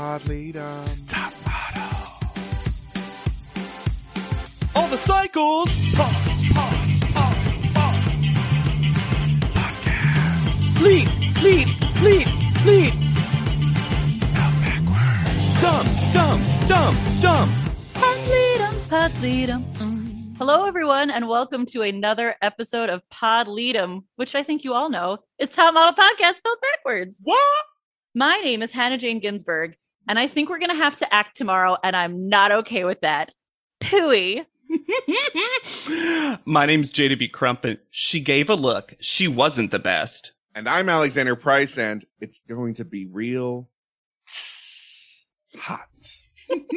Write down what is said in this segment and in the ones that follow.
Pod Leadum. Top model. All the cycles. Pod, pod, pod, pod. Podcast. Fleet, fleet, fleet, fleet. Spelled backwards. Dumb, dumb, dumb, dumb. Podleadum, Podleadum. Mm. Hello, everyone, and welcome to another episode of Podleadum, which I think you all know is Top Model Podcast spelled backwards. What? My name is Hannah Jane Ginsburg, and I think we're going to have to act tomorrow, and I'm not okay with that. Pooey. My name's JDB Crump, and she gave a look. She wasn't the best. And I'm Alexander Price, and it's going to be real hot.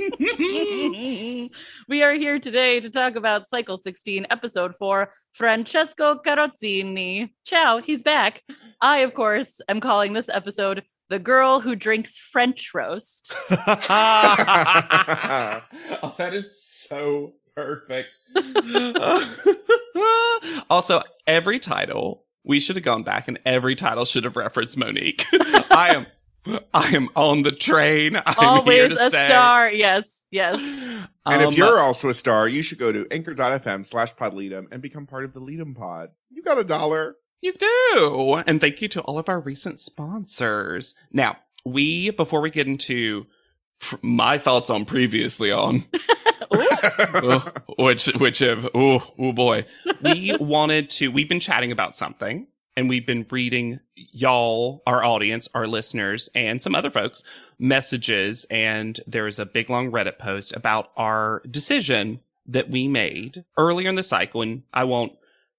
we are here today to talk about Cycle 16, Episode 4, Francesco Carrozzini. Ciao, he's back. I, of course, am calling this episode The Girl Who Drinks French Roast. oh, that is so perfect. also, every title, we should have gone back and every title should have referenced Monique. I am I am on the train. I'm here Always to a stay. star. Yes, yes. And if Um, you're also a star, you should go to anchor.fm slash podleadum and become part of the Leadum Pod. You got a dollar. You do. And thank you to all of our recent sponsors. Now, we, before we get into pr- my thoughts on previously on, oh, which, which have, oh, oh boy, we wanted to, we've been chatting about something and we've been reading y'all, our audience, our listeners, and some other folks messages. And there's a big long Reddit post about our decision that we made earlier in the cycle. And I won't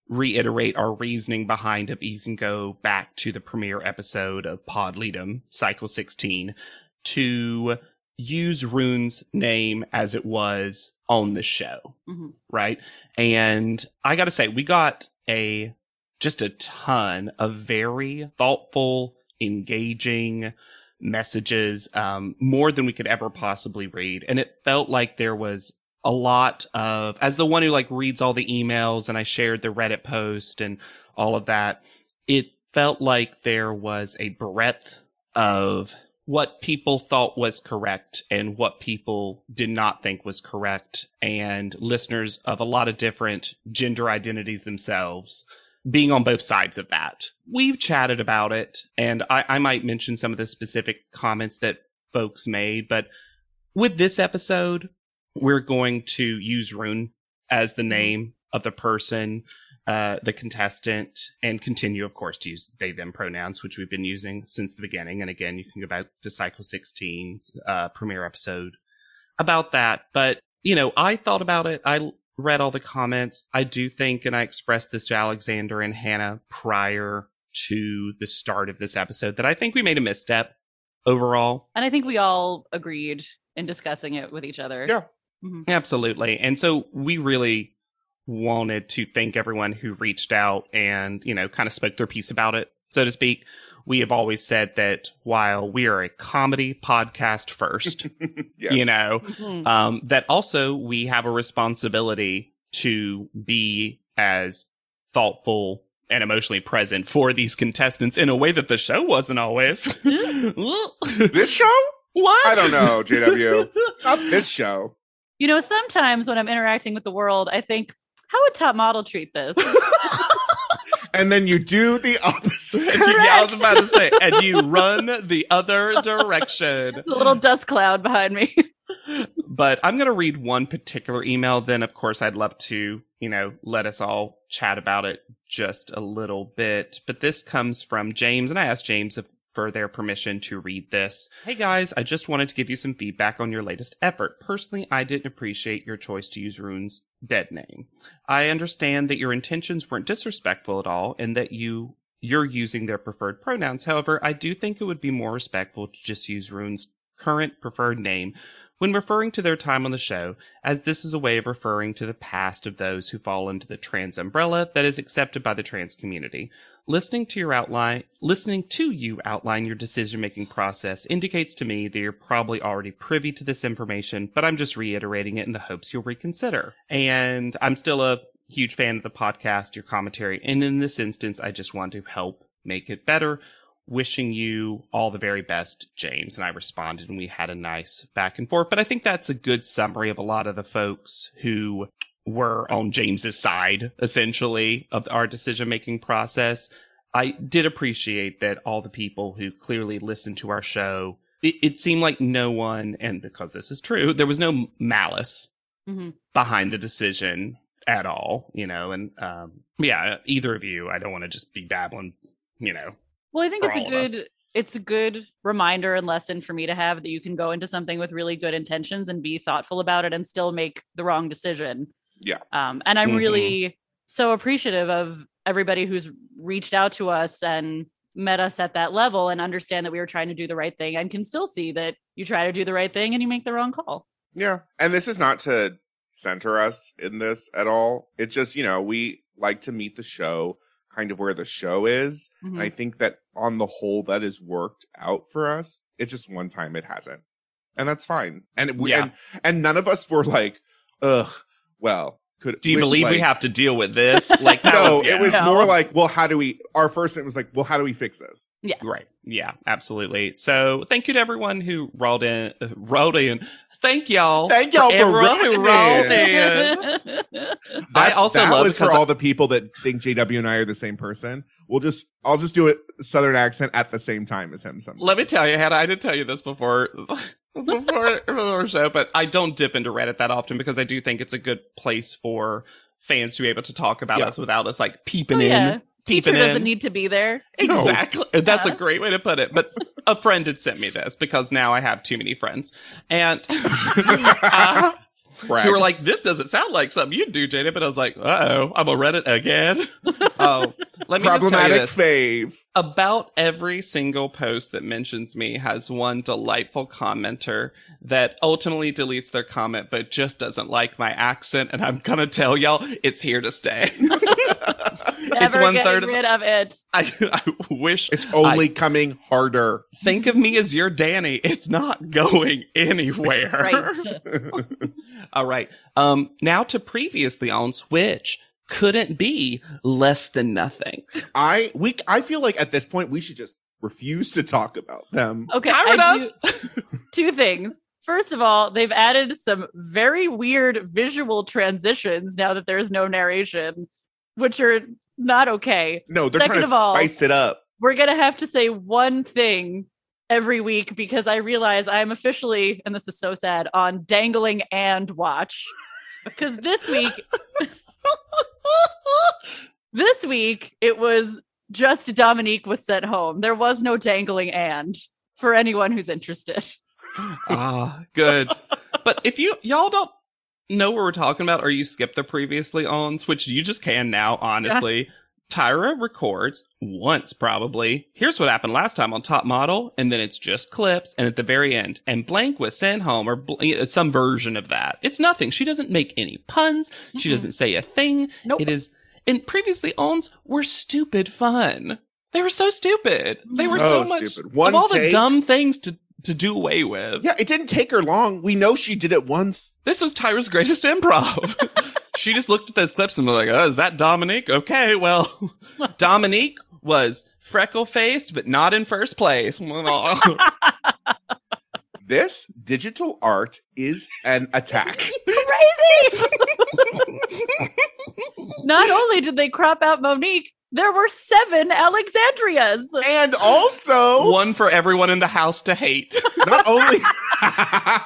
reiterate our reasoning behind it, but you can go back to the premiere episode of Pod Leadum, Cycle 16, to use Rune's name as it was on the show, Mhm. right? And I gotta say, we got a just a ton of very thoughtful, engaging messages, um, more than we could ever possibly read. And it felt like there was a lot of, as the one who like reads all the emails and I shared the Reddit post and all of that, it felt like there was a breadth of what people thought was correct and what people did not think was correct and listeners of a lot of different gender identities themselves being on both sides of that. We've chatted about it and I, I might mention some of the specific comments that folks made, but with this episode, we're going to use Rune as the name of the person, uh, the contestant, and continue, of course, to use they them pronouns, which we've been using since the beginning. And again, you can go back to Cycle 16, uh, premiere episode about that. But, you know, I thought about it. I read all the comments. I do think, and I expressed this to Alexander and Hannah prior to the start of this episode, that I think we made a misstep overall. And I think we all agreed in discussing it with each other. Yeah. Mhm. Absolutely. And so we really wanted to thank everyone who reached out and, you know, kind of spoke their piece about it, so to speak. We have always said that while we are a comedy podcast first, yes. you know, Mhm. um, that also we have a responsibility to be as thoughtful and emotionally present for these contestants in a way that the show wasn't always. This show? what? I don't know, JW. Not this show. You know, sometimes when I'm interacting with the world, I think, how would top model treat this? And then you do the opposite. yeah, I was about to say, and you run the other direction. the little dust cloud behind me. But I'm going to read one particular email. Then, of course, I'd love to, you know, let us all chat about it just a little bit. But this comes from James, and I asked James if, for their permission to read this. Hey guys, I just wanted to give you some feedback on your latest effort. Personally, I didn't appreciate your choice to use Rune's dead name. I understand that your intentions weren't disrespectful at all and that you you're using their preferred pronouns. However, I do think it would be more respectful to just use Rune's current preferred name when referring to their time on the show, as this is a way of referring to the past of those who fall into the trans umbrella that is accepted by the trans community. Listening to your outline, listening to you outline your decision making process indicates to me that you're probably already privy to this information, but I'm just reiterating it in the hopes you'll reconsider. And I'm still a huge fan of the podcast, your commentary, and in this instance, I just want to help make it better. Wishing you all the very best, James. And I responded and we had a nice back and forth. But I think that's a good summary of a lot of the folks who were on James's side, essentially, of our decision making process. I did appreciate that all the people who clearly listened to our show, it, it seemed like no one, and because this is true, there was no malice hmm behind the decision at all, you know, and um yeah, either of you, I don't want to just be babbling, you know. Well, I think it's a all us. good it's a good reminder and lesson for me to have that you can go into something with really good intentions and be thoughtful about it and still make the wrong decision. Yeah. Um, and I'm Mhm. really so appreciative of everybody who's reached out to us and met us at that level and understand that we were trying to do the right thing and can still see that you try to do the right thing and you make the wrong call. Yeah. And this is not to center us in this at all. It's just, you know, we like to meet the show kind of where the show is. Mhm. I think that on the whole, that has worked out for us. It's just one time it hasn't. And that's fine. And we, Yeah. and, and none of us were like, ugh, well, could, Do you we- believe we have to deal with this? Like, no, was, yeah. it was No. more like, well, how do we, our first, it was like, well, how do we fix this? Yes. Right. Yeah, absolutely. So thank you to everyone who rolled in, uh, wrote in. Thank y'all. Thank y'all for everyone who wrote writing in. I That's- also that love was for because- all the people that think JW and I are the same person. We'll just, I'll just do it southern accent at the same time as him. Sometimes. Let me tell you, Hannah, I didn't tell you this before before the show, but I don't dip into Reddit that often because I do think it's a good place for fans to be able to talk about Yeah. us without us like peeping Oh, in. yeah. Teacher doesn't in. need to be there. No. Exactly. That's a great way to put it. But a friend had sent me this because now I have too many friends. And uh, Brag. you were like, this doesn't sound like something you'd do, Jada. But I was like, uh oh, I'm a Reddit again. oh, let me just tell you problematic this. fave. About every single post that mentions me has one delightful commenter that ultimately deletes their comment, but just doesn't like my accent. And I'm going to tell y'all, it's here to stay. Never one getting of- rid of it. I, I wish It's only coming harder. think of me as your Danny. It's not going anywhere. Right. All right. Um, now to previously on Switch. Couldn't be less than nothing. I we I feel like at this point we should just refuse to talk about them. Okay. I do- two things. First of all, they've added some very weird visual transitions now that there's no narration, which are not okay. No, they're Second trying to all- spice it up. We're going to have to say one thing every week because I realize I'm officially, and this is so sad, on dangling and watch. Because this week, this week, it was just Dominique was sent home. There was no dangling and for anyone who's interested. Ah, good. But if you y'all don't know what we're talking about, or you skipped the previously ons, which you just can now, honestly. Tyra records once, probably. Here's what happened last time on Top Model, and then it's just clips, and at the very end, and blank was sent home, or bl- uh, some version of that. It's nothing. She doesn't make any puns. She Mhm. doesn't say a thing. Nope. It is, and previously ons were stupid fun. They were so stupid. They were so, So much stupid. One of all the dumb things to to do away with. Yeah, it didn't take her long. We know she did it once. This was Tyra's greatest improv. she just looked at those clips and was like, "Oh, is that Dominique? Okay, well, Dominique was freckle faced, but not in first place." This digital art is an attack. Crazy! Not only did they crop out Monique, there were seven Alexandrias. and also One for everyone in the house to hate. not only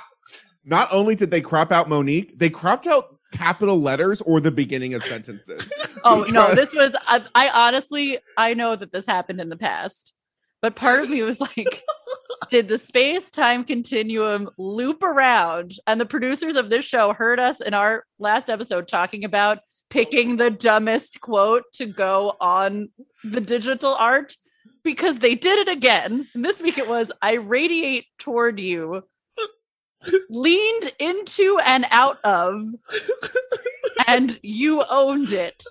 not only did they crop out Monique, they cropped out capital letters or the beginning of sentences. Oh no, this was I, I honestly I know that this happened in the past. But part of me was like did the space-time continuum loop around and the producers of this show heard us in our last episode talking about picking the dumbest quote to go on the digital art because they did it again. And this week it was I radiate toward you leaned into and out of and you owned it.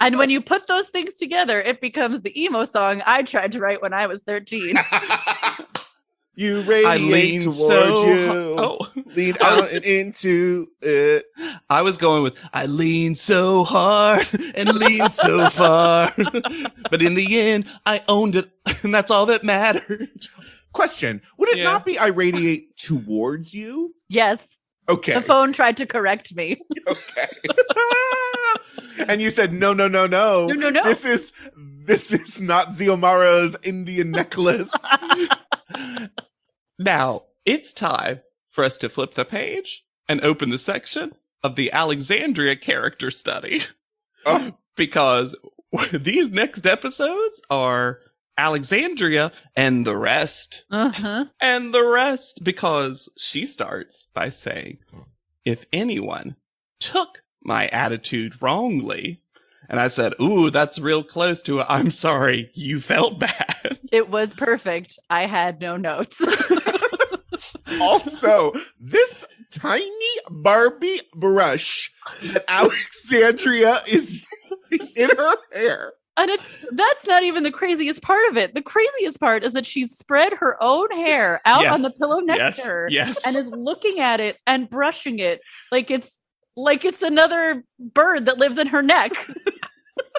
And when you put those things together, it becomes the emo song I tried to write when I was 13. You I radiate lean towards so you. Oh, Lean I was- out and into it. I was going with I lean so hard and lean so far, but in the end, I owned it, and that's all that mattered. Question: Would it Yeah. not be I radiate towards you? Yes, Okay. the phone tried to correct me. Okay. and you said no, no, no, no. No, no, no. This is this is not Ziomara's Indian necklace. Now it's time for us to flip the page and open the section of the Alexandria character study oh, because these next episodes are Alexandria and the rest. Uh-huh. and the rest because she starts by saying, if anyone took my attitude wrongly, and I said, ooh, that's real close to it. I'm sorry, you felt bad. It was perfect. I had no notes. also, this tiny Barbie brush that Alexandria is using in her hair. and it's that's not even the craziest part of it. The craziest part is that she's spread her own hair out Yes. on the pillow next yes, to her yes. and is looking at it and brushing it like it's like it's another bird that lives in her neck.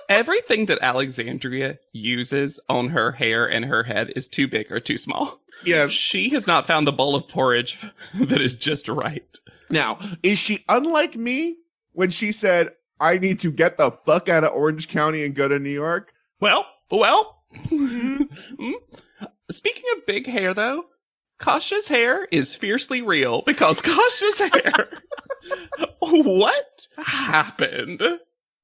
Everything that Alexandria uses on her hair and her head is too big or too small. Yes. She has not found the bowl of porridge that is just right. Now, is she unlike me when she said, I need to get the fuck out of Orange County and go to New York? Well, well. Hmm? Speaking of big hair, though, Kasia's hair is fiercely real because Kasia's hair. what happened?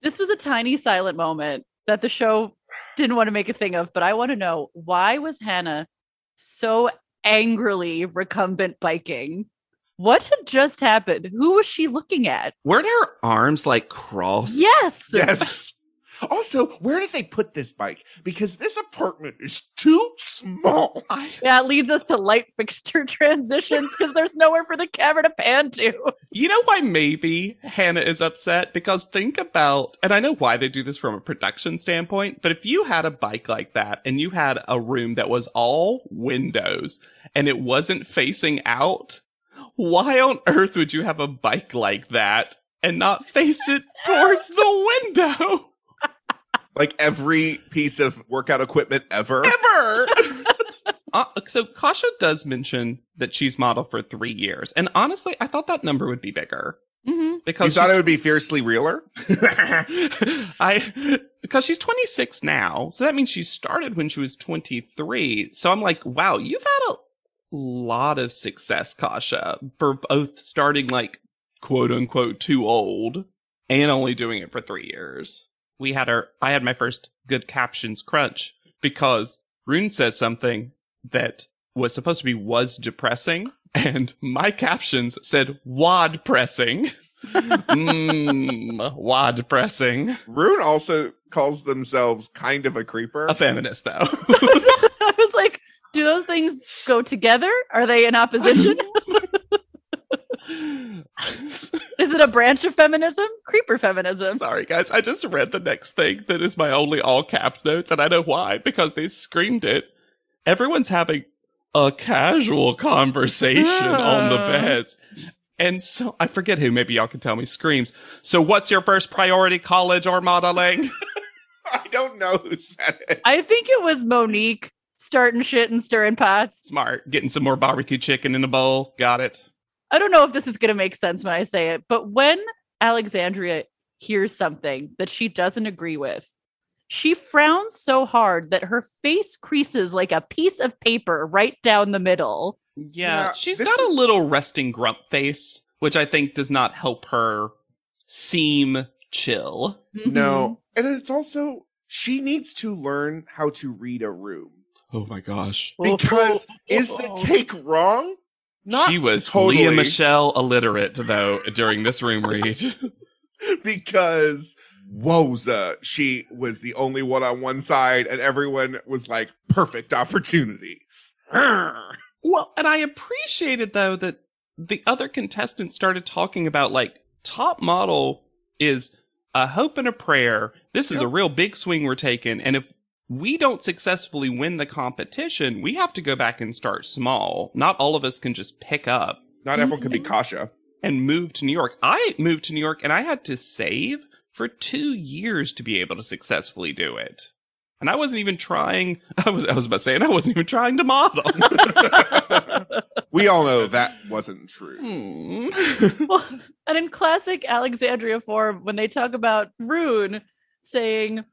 This was a tiny silent moment that the show didn't want to make a thing of, but I want to know why was Hannah so angrily recumbent biking? What had just happened? Who was she looking at? Weren't her arms like crossed? Yes. Yes. Also, where did they put this bike? Because this apartment is too small. I, That leads us to light fixture transitions because there's nowhere for the camera to pan to. you know why maybe Hannah is upset? Because think about, and I know why they do this from a production standpoint, but if you had a bike like that and you had a room that was all windows and it wasn't facing out, why on earth would you have a bike like that and not face it towards the window? Like every piece of workout equipment ever. Ever! Uh, so Kasia does mention that she's modeled for three years, and honestly, I thought that number would be bigger hmm You because thought it would be fiercely realer? I because she's 26 now, so that means she started when she was 23. So I'm like, wow, you've had a lot of success, Kasia, for both starting like quote unquote too old and only doing it for three years. We had our, I had my first good captions crunch because Rune says something that was supposed to be was depressing. And my captions said wad pressing. Mmm, wad pressing. Rune also calls themselves kind of a creeper. A feminist, though. I was like, do those things go together? Are they in opposition? Is it a branch of feminism? Creeper feminism. Sorry, guys. I just read the next thing that is my only all caps notes, and I know why, because they screamed it. Everyone's having a casual conversation on the Ah. beds. And so I forget who, maybe y'all can tell me, screams. So what's your first priority, college or modeling? I don't know who said it. I think it was Monique starting shit and stirring pots. Smart. Getting some more barbecue chicken in a bowl. Got it. I don't know if this is going to make sense when I say it, but when Alexandria hears something that she doesn't agree with, she frowns so hard that her face creases like a piece of paper right down the middle. Yeah, Yeah, she's this got a little resting grump face, which I think does not help her seem chill. Mm-hmm. No. And it's also, she needs to learn how to read a room. Oh my gosh. Because is the take wrong? Not she was totally. Lea Michele illiterate though during this room read. because Woza, she was the only one on one side, and everyone was like, perfect opportunity. well, and I appreciated though that the other contestants started talking about like top model is a hope and a prayer. This is a real big swing we're taking, and if we don't successfully win the competition, we have to go back and start small. Not all of us can just pick up Not everyone could be Kasia. and move to New York. I moved to New York and I had to save for two years to be able to successfully do it. And I wasn't even trying. I was. I was about saying I wasn't even trying to model. We all know that wasn't true. Hmm. well, and in classic Alexandria form, when they talk about Rune saying,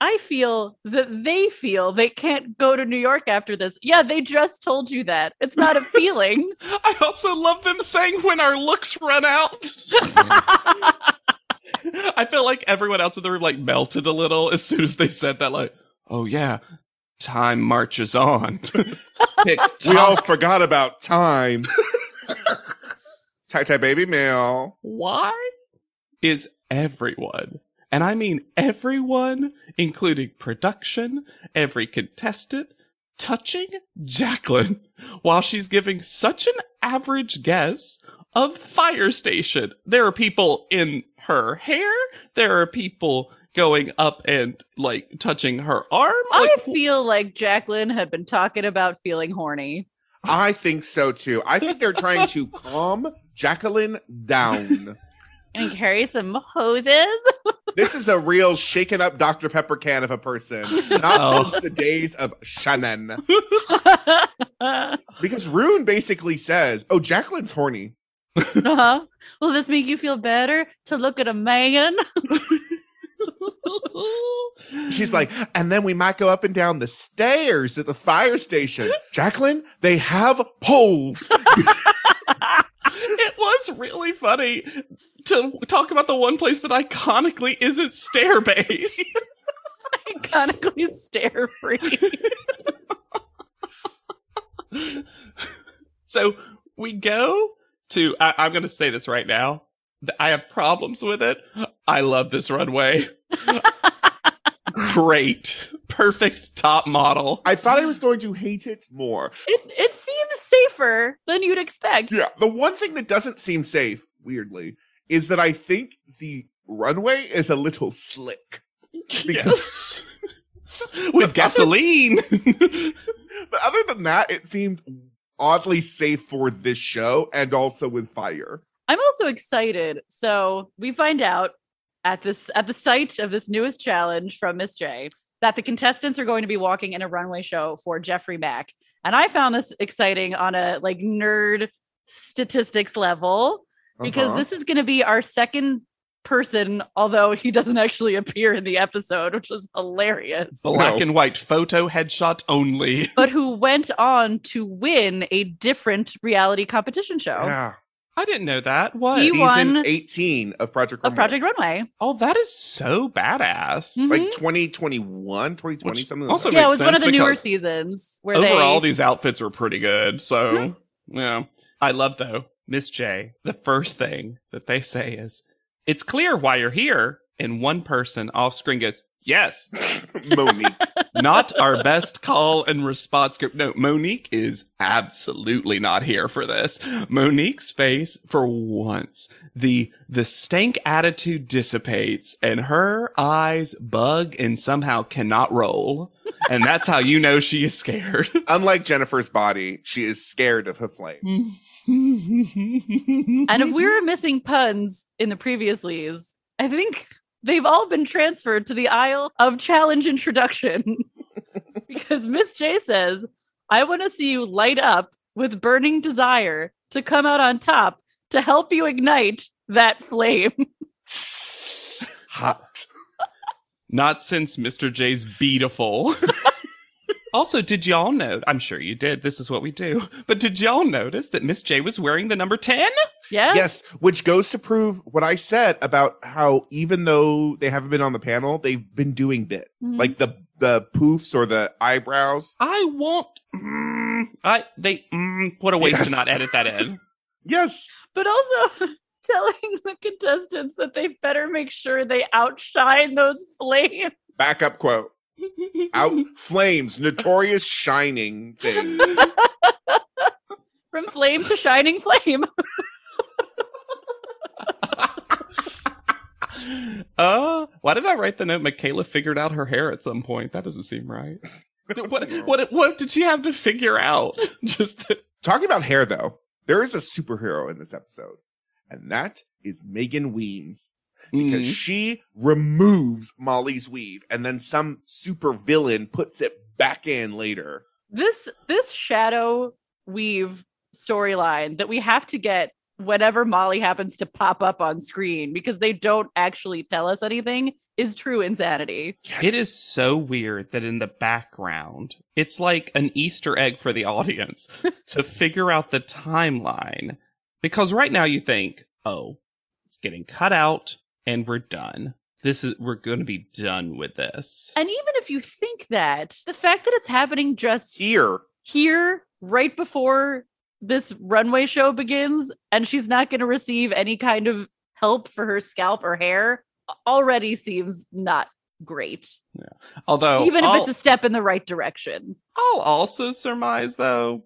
I feel that they feel they can't go to New York after this. Yeah, they just told you that. It's not a feeling. I also love them saying when our looks run out. I feel like everyone else in the room like melted a little as soon as they said that. Like, oh yeah, time marches on. Tick We all forgot about time. Tie tie baby mail. Why is everyone, and I mean everyone, including production, every contestant, touching Jacqueline while she's giving such an average guess of fire station? There are people in her hair. There are people going up and like touching her arm. I Like, feel like Jacqueline had been talking about feeling horny. I think so too. I think they're trying to calm Jacqueline down. And carry some hoses. This is a real shaken up Dr. Pepper can of a person. Not Oh. since the days of Shannon. Because Rune basically says, Oh, Jacqueline's horny. uh-huh. Will this make you feel better to look at a man? She's like, and then we might go up and down the stairs at the fire station. Jacqueline, they have poles. it was really funny to talk about the one place that iconically isn't stair based. Iconically stair free. so we go to, I, I'm going to say this right now. I have problems with it. I love this runway. Great. Perfect top model. I thought I was going to hate it more. It it seems safer than you'd expect. Yeah. The one thing that doesn't seem safe, weirdly, is that I think the runway is a little slick. Because, Yes. With gasoline. but other than that, it seemed oddly safe for this show and also with fire. I'm also excited. So we find out at this at the site of this newest challenge from Miss J that the contestants are going to be walking in a runway show for Geoffrey Mac. And I found this exciting on a like nerd statistics level because Uh-huh. this is going to be our second person although he doesn't actually appear in the episode which is hilarious Black No. and white photo headshot only. but who went on to win a different reality competition show Yeah. I didn't know that. What? He Season won 18 of Project of Runway. Project Runway. oh, that is so badass. Mhm. Like 2021, 2020, Which something like also that. Yeah, it was one of the newer seasons where Overall, they these outfits are pretty good. So, yeah. I love, though, Miss J, the first thing that they say is, it's clear why you're here. And one person off screen goes, yes, Monique. not our best call and response group. No, Monique is absolutely not here for this. Monique's face for once, the, the stank attitude dissipates and her eyes bug and somehow cannot roll. And that's how you know she is scared. Unlike Jennifer's body, she is scared of her flame. Mm. and if we were missing puns in the previous leads, I think they've all been transferred to the aisle of challenge introduction. because Miss J says, I want to see you light up with burning desire to come out on top to help you ignite that flame. Hot. Not since Mr. J's beautiful. also, did y'all know? I'm sure you did. This is what we do. But did y'all notice that Miss J was wearing the number 10? Yes? Yes, which goes to prove what I said about how even though they haven't been on the panel, they've been doing bits. Mhm. Like the the poofs or the eyebrows. I won't. Mm, I they. Mm, what a waste Yes. to not edit that in. Yes. but also telling the contestants that they better make sure they outshine those flames. Backup quote. Out flames, notorious shining thing. From flame to shining flame. uh, Why did I write the note? Michaela figured out her hair at some point. That doesn't seem right. what, what, what did she have to figure out? Just that. Talking about hair though, there is a superhero in this episode, and that is Megan Weems. Because Mm. she removes Molly's weave and then some super villain puts it back in later. this this shadow weave storyline that we have to get whenever Molly happens to pop up on screen because they don't actually tell us anything is true insanity. Yes. It is so weird that in the background, it's like an Easter egg for the audience to figure out the timeline. Because right now you think, oh, it's getting cut out and we're done. This is, we're going to be done with this. And even if you think that, the fact that it's happening just here. here right before this runway show begins and she's not going to receive any kind of help for her scalp or hair already seems not great Yeah. Although, even if I'll, it's a step in the right direction I'll also surmise though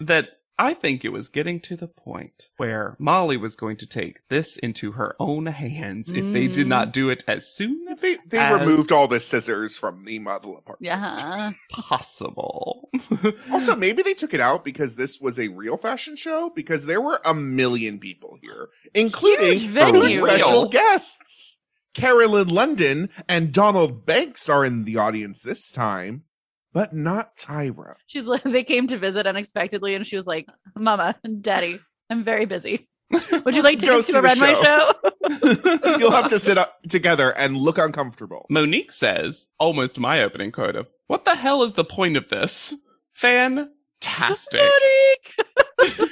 that I think it was getting to the point where Molly was going to take this into her own hands if they did not do it as soon They they As- removed all the scissors from the model apartment. yeah possible. Also, maybe they took it out because this was a real fashion show because there were a million people here, including two special guests. Carolyn London and Donald Banks are in the audience this time, but not Tyra. she they came to visit unexpectedly and she was like mama daddy i'm very busy would you like to Go go see to a the runway show. show, You'll have to sit up together and look uncomfortable. Monique says, almost my opening quote of, What the hell is the point of this? Fantastic. Monique!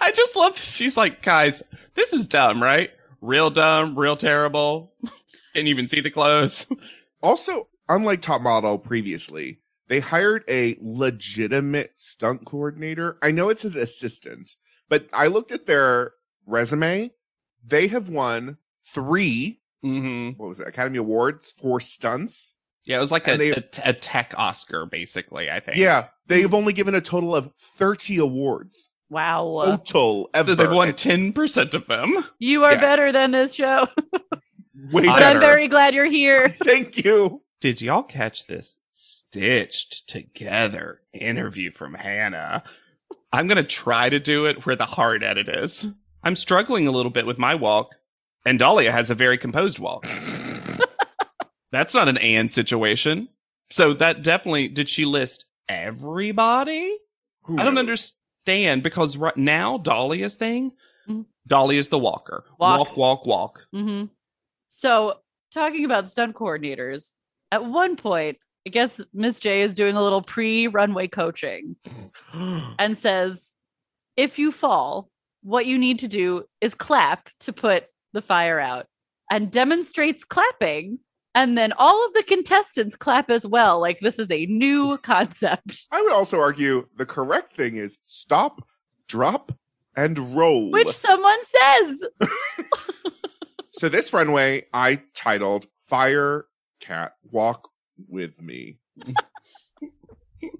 I just love she's like, guys, this is dumb, right? Real dumb, real terrible. Can't even see the clothes. Also, unlike Top Model previously, they hired a legitimate stunt coordinator. I know it's an assistant, but I looked at their resume. They have won three, hmm what was it, Academy Awards for stunts. Yeah, it was like a, they- a, a tech Oscar, basically, I think. Yeah, they've only given a total of 30 awards. wow Total ever. So they've won And 10% of them. you are Yes. better than this show way But but i'm very glad you're here Thank you. Did y'all catch this stitched together interview from Hannah? I'm going to try to do it where the hard edit is. I'm struggling a little bit with my walk, and Dahlia has a very composed walk. That's not an and situation. So that definitely, did she list everybody? Who I don't knows? understand because right now, Dahlia's thing, Mhm. Dahlia's the walker. Walks. Walk, walk, walk. hmm So, talking about stunt coordinators, at one point, I guess Miss J is doing a little pre runway coaching and says, if you fall, what you need to do is clap to put the fire out and demonstrates clapping. And then all of the contestants clap as well. Like this is a new concept, I would also argue the correct thing is stop, drop, and roll. which someone says. So this runway I titled Fire Cat Walk With Me.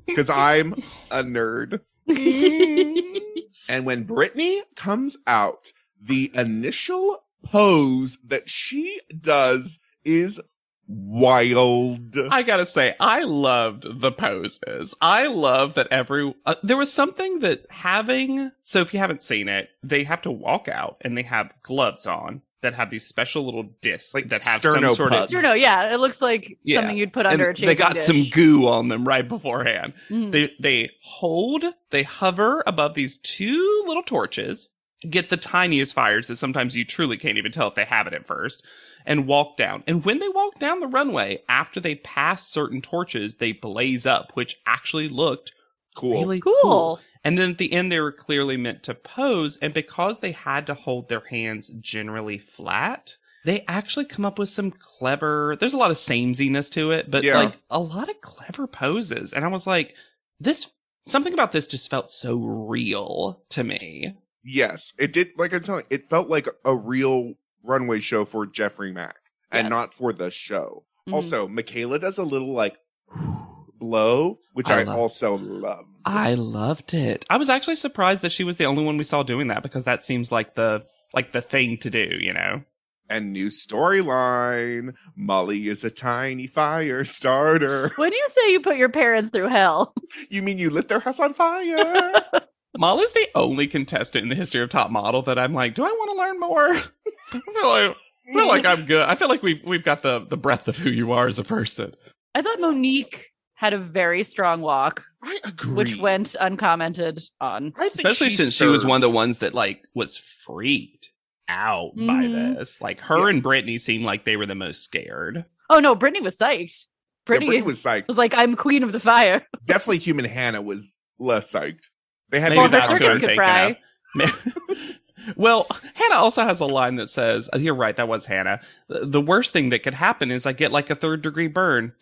Because I'm a nerd. And when Brittany comes out, the initial pose that she does is wild. I gotta say, I loved the poses. I love that every, uh, there was something that having, so if you haven't seen it, they have to walk out and they have gloves on that have these special little discs Like that have some sort sternopubs. of, You know, yeah, it looks like Yeah. something you'd put and under a they chafing got some goo on them right beforehand. Mhm. They, they hold, they hover above these two little torches, get the tiniest fires that sometimes you truly can't even tell if they have it at first, and walk down. And when they walk down the runway, after they pass certain torches, they blaze up, which actually looked Cool. really Cool. cool. And then at the end, they were clearly meant to pose. And because they had to hold their hands generally flat, they actually come up with some clever, there's a lot of samesiness to it, but Yeah. like a lot of clever poses. And I was like, this, something about this just felt so real to me. Yes, it did. Like I'm telling, you, it felt like a real runway show for Geoffrey Mac, and Yes. not for the show. Mhm. Also, Michaela does a little like blow, which I I, love- also love. I loved it. I was actually surprised that she was the only one we saw doing that because that seems like the, like the thing to do, you know? And new storyline. Molly is a tiny fire starter. When you say you put your parents through hell, You mean you lit their house on fire? Molly's the only contestant in the history of Top Model that I'm like, do I want to learn more? I feel like, I feel like I'm good. I feel like we've we've got the the breadth of who you are as a person. I thought Monique had a very strong walk, I agree. which went uncommented on. I think Especially since she was one of the ones that like was freaked out by Mhm. this. Like her and Brittany seemed like they were the most scared. Oh no, Brittany was psyched. Yeah, Brittany, Brittany was, was like, "I'm queen of the fire." Definitely human Hannah was less psyched. They had Maybe Well, big her that's circuit what mouths. Could fry. well, Hannah also has a line that says, uh, "You're right, that was Hannah. The the worst thing that could happen is I get like a third degree burn."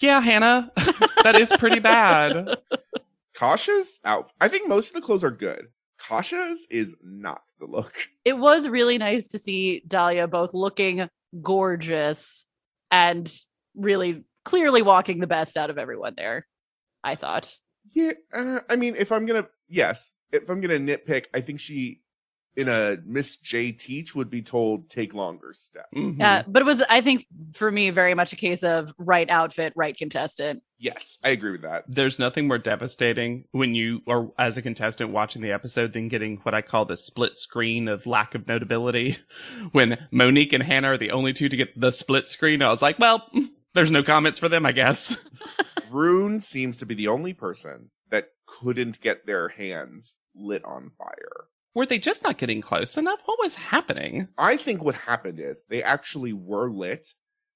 Yeah, Hannah, that is pretty bad. Kasia's out. I think most of the clothes are good. Kasia's is not the look. It was really nice to see Dahlia both looking gorgeous and really clearly walking the best out of everyone there. I thought. Yeah, uh, I mean, if I'm gonna, yes, if I'm gonna nitpick, I think she, in a Miss J teach, would be told take longer step. Mhm. Uh, but it was, I think, for me, very much a case of right outfit, right contestant. Yes, I agree with that. There's nothing more devastating when you are as a contestant watching the episode than getting what I call the split screen of lack of notability. When Monique and Hannah are the only two to get the split screen, I was like, well, there's no comments for them, I guess. Rune seems to be the only person that couldn't get their hands lit on fire. Were they just not getting close enough? What was happening? I think what happened is they actually were lit,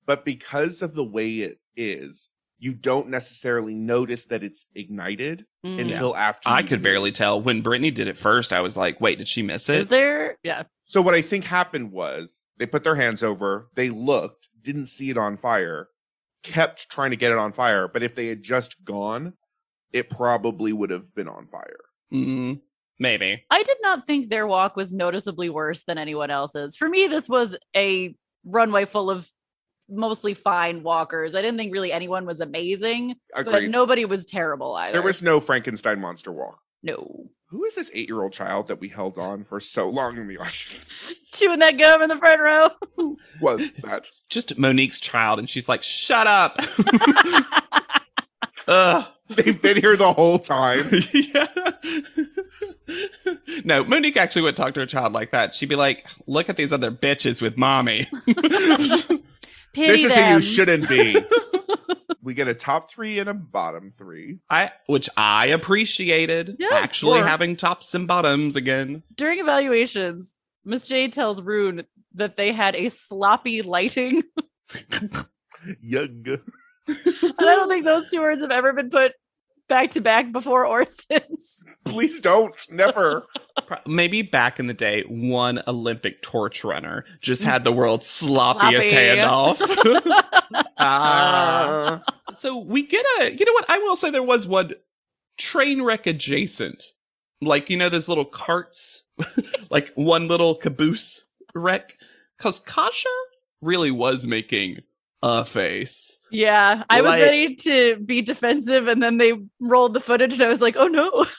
but because of the way it is, you don't necessarily notice that it's ignited Mm. until after. I could move. barely tell. When Brittany did it first, I was like, wait, did she miss it?" Is there? Yeah. So what I think happened was they put their hands over, they looked, didn't see it on fire, kept trying to get it on fire, but if they had just gone, it probably would have been on fire. Mm, maybe. I did not think their walk was noticeably worse than anyone else's. For me, this was a runway full of mostly fine walkers. I didn't think really anyone was amazing, but nobody was terrible either. there was no Frankenstein monster walk. no Who is this eight year old child that we held on for so long in the audience? chewing that gum in the front row. Was It's that? just Monique's child, and she's like, shut up. Ugh. They've been here the whole time. yeah. no, Monique actually would talk to her child like that. She'd be like, look at these other bitches with mommy. Pity this is who you shouldn't be. we get a top three and a bottom three. I, which I appreciated Yeah, actually sure. having tops and bottoms again. During evaluations, Miss J tells Rune that they had a sloppy lighting. Yug. And I don't think those two words have ever been put back to back before or since. Please don't. Never. Maybe back in the day, one Olympic torch runner just had the world's sloppiest Sloppy. handoff. ah. Uh, So we get a, you know what? I will say there was one train wreck adjacent. Like, you know, those little carts, like one little caboose wreck. Cause Kasia really was making a face. Yeah, I was Like- ready to be defensive, and then they rolled the footage, and I was like, oh no.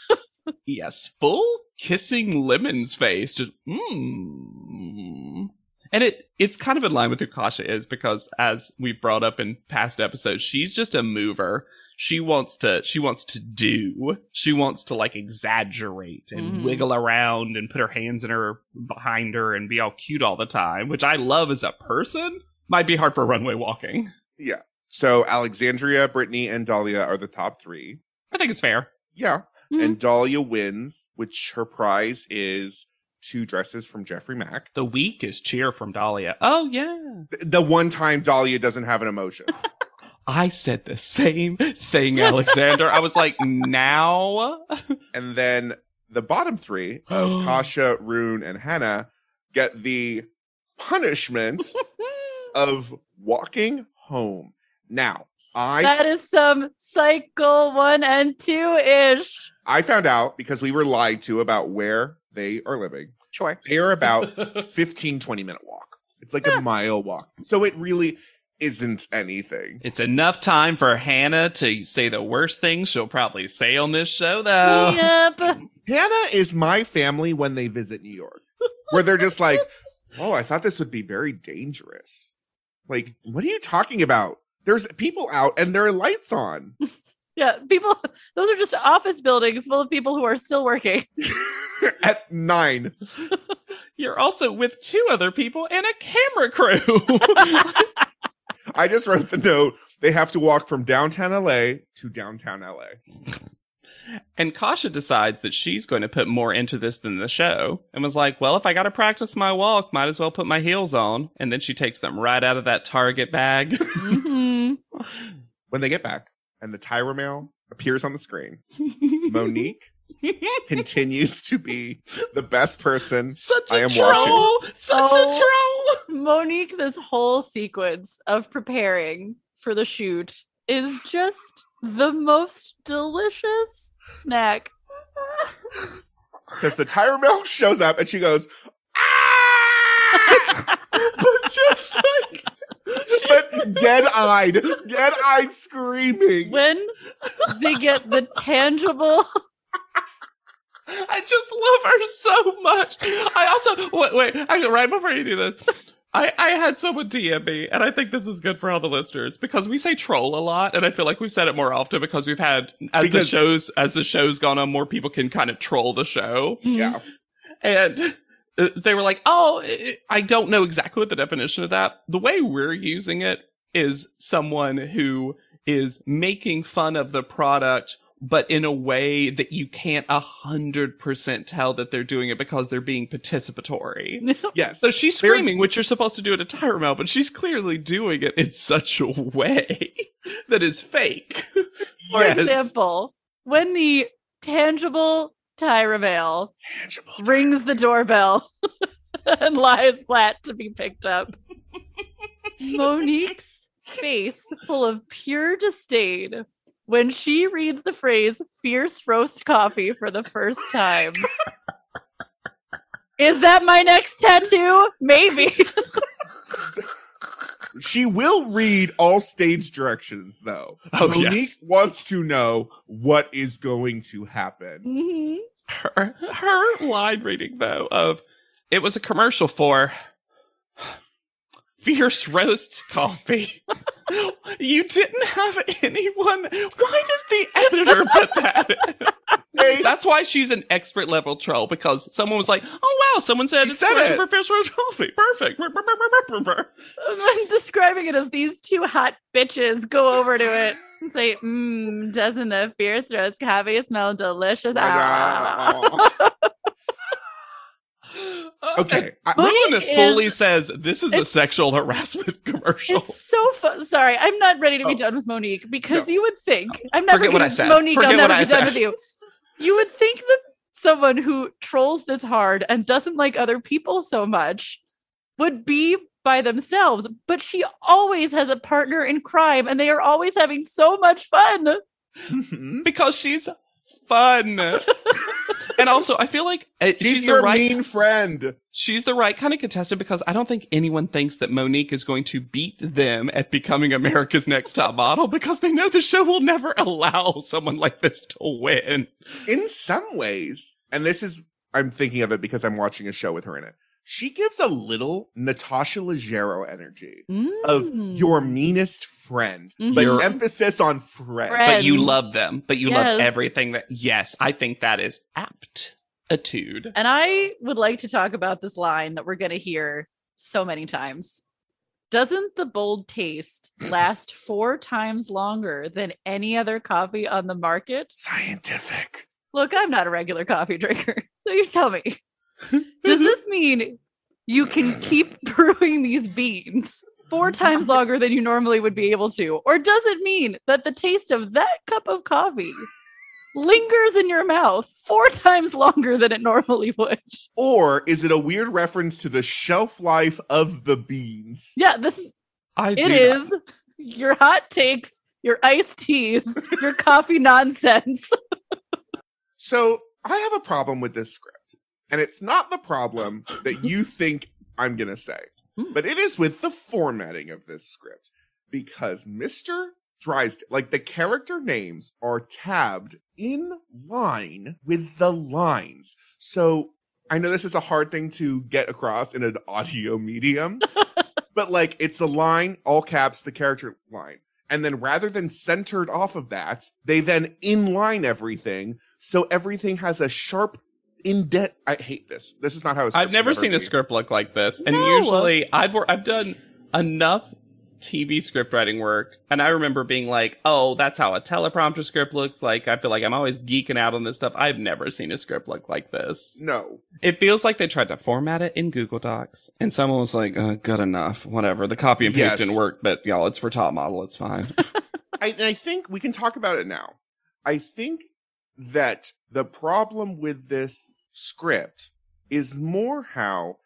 Yes, full kissing Lemon's face. Just, mmm. And it, it's kind of in line with who Kasia is because as we've brought up in past episodes, she's just a mover. She wants to, she wants to do. She wants to like exaggerate and Mhm. wiggle around and put her hands in her behind her and be all cute all the time, which I love as a person. Might be hard for runway walking. yeah. So Alexandria, Brittany, and Dahlia are the top three. I think it's fair. Yeah. Mhm. And Dahlia wins, which her prize is two dresses from Geoffrey Mac. The week is cheer from Dahlia. Oh yeah. The one time Dahlia doesn't have an emotion. I said the same thing, Alexander. I was like, now? and then the bottom three of Kasia, Rune, and Hannah get the punishment of walking home. Now, I that is some cycle one and two ish. I found out because we were lied to about where they are living. Sure. They are about 15, 20 minute walk. It's like a mile walk. So it really isn't anything. It's enough time for Hannah to say the worst things she'll probably say on this show, though. Yep. Hannah is my family when they visit New York, where they're just like, Oh, I thought this would be very dangerous. Like, what are you talking about? There's people out and there are lights on. Yeah, people, those are just office buildings full of people who are still working. At nine. You're also with two other people and a camera crew. I just wrote the note. They have to walk from downtown LA to downtown LA. And Kasia decides that she's going to put more into this than the show and was like, well, if I got to practice my walk, might as well put my heels on. And then she takes them right out of that Target bag. Mhm. When they get back and the Tyra mail appears on the screen, Monique continues to be the best person. Such a I am troll. Such Oh. a troll. Monique, this whole sequence of preparing for the shoot is just the most delicious snack. Because the Tyra mail shows up and she goes, ah! but just like but dead eyed, dead eyed screaming. When they get the tangible I just love her so much. I also wait, wait, I, right before you do this. I, I had someone DM me, and I think this is good for all the listeners because we say troll a lot, and I feel like we've said it more often because we've had as the shows as the show's gone on, more people can kind of troll the show, Yeah. and uh, they were like, "Oh, I- I don't know exactly what the definition of that." The way we're using it is someone who is making fun of the product, but in a way that you can't a hundred percent tell that they're doing it because they're being participatory. Yes. So she's They're- screaming, which you're supposed to do at a Tyra mail, but she's clearly doing it in such a way that is fake. For Yes. example, when the tangible Tyra Mail Tangible rings the doorbell and lies flat to be picked up, Monique's face full of pure disdain when she reads the phrase fierce roast coffee for the first time. Is that my next tattoo? Maybe. She will read all stage directions, though. Oh, Monique yes. wants to know what is going to happen. Mhm. her her line reading though of it was a commercial for fierce roast coffee. you didn't have anyone. Why does the editor put that? in? Hey, That's why she's an expert level troll because someone was like, "Oh wow, someone said She it's said it. for fierce roast coffee. Perfect." I'm describing it as these two hot bitches go over to it and say, Mmm, doesn't the fierce roast coffee smell delicious? Ah. Uh, uh, uh. Okay. I, Ruin Monique fully is- says this is a sexual harassment commercial. It's so fun. Sorry, I'm not ready to be Oh. done with Monique because No. you would think I'm never Forget what gonna- I said. Monique, Forget I'll what never I be done said. with you. You would think that someone who trolls this hard and doesn't like other people so much would be by themselves, but she always has a partner in crime, and they are always having so much fun. Mhm. because she's fun. and also, I feel like uh, She's, she's, your the right. mean friend. She's the right kind of contestant because I don't think anyone thinks that Monique is going to beat them at becoming America's Next Top Model because they know the show will never allow someone like this to win. In some ways, and this is, I'm thinking of it because I'm watching a show with her in it. She gives a little Natasha Leggero energy of Mm. your meanest friend, Mhm. but Your- emphasis on friend. Friend. But you love them. But you love everything that. Yes, I think that is aptitude. And I would like to talk about this line that we're going to hear so many times. Doesn't the bold taste last four times longer than any other coffee on the market? Scientific. Look, I'm not a regular coffee drinker, so you tell me. Does mm-hmm. this mean you can keep brewing these beans four mm-hmm. times longer than you normally would be able to? Or does it mean that the taste of that cup of coffee lingers in your mouth four times longer than it normally would? Or is it a weird reference to the shelf life of the beans? Yeah, this is I do it not- your hot takes, your iced teas, your coffee nonsense. So I have a problem with this script, and it's not the problem that you think I'm going to say, Hmm. but it is with the formatting of this script because Mr. Drysdale, like the character names are tabbed in line with the lines. So I know this is a hard thing to get across in an audio medium, but like it's a line, all caps, the character line. And then rather than centered off of that, they then inline everything. So everything has a sharp indent. I hate this. This is not how I've never seen ever a be. script look like this, and No. usually I've I've done enough TV script writing work, and I remember being like, "Oh, that's how a teleprompter script looks like." I feel like I'm always geeking out on this stuff. I've never seen a script look like this. No. It feels like they tried to format it in Google Docs, and someone was like, uh, "Good enough, whatever." The copy and paste Yes. didn't work, but y'all, it's for top model. It's fine. I, and I think we can talk about it now. I think that the problem with this script is more how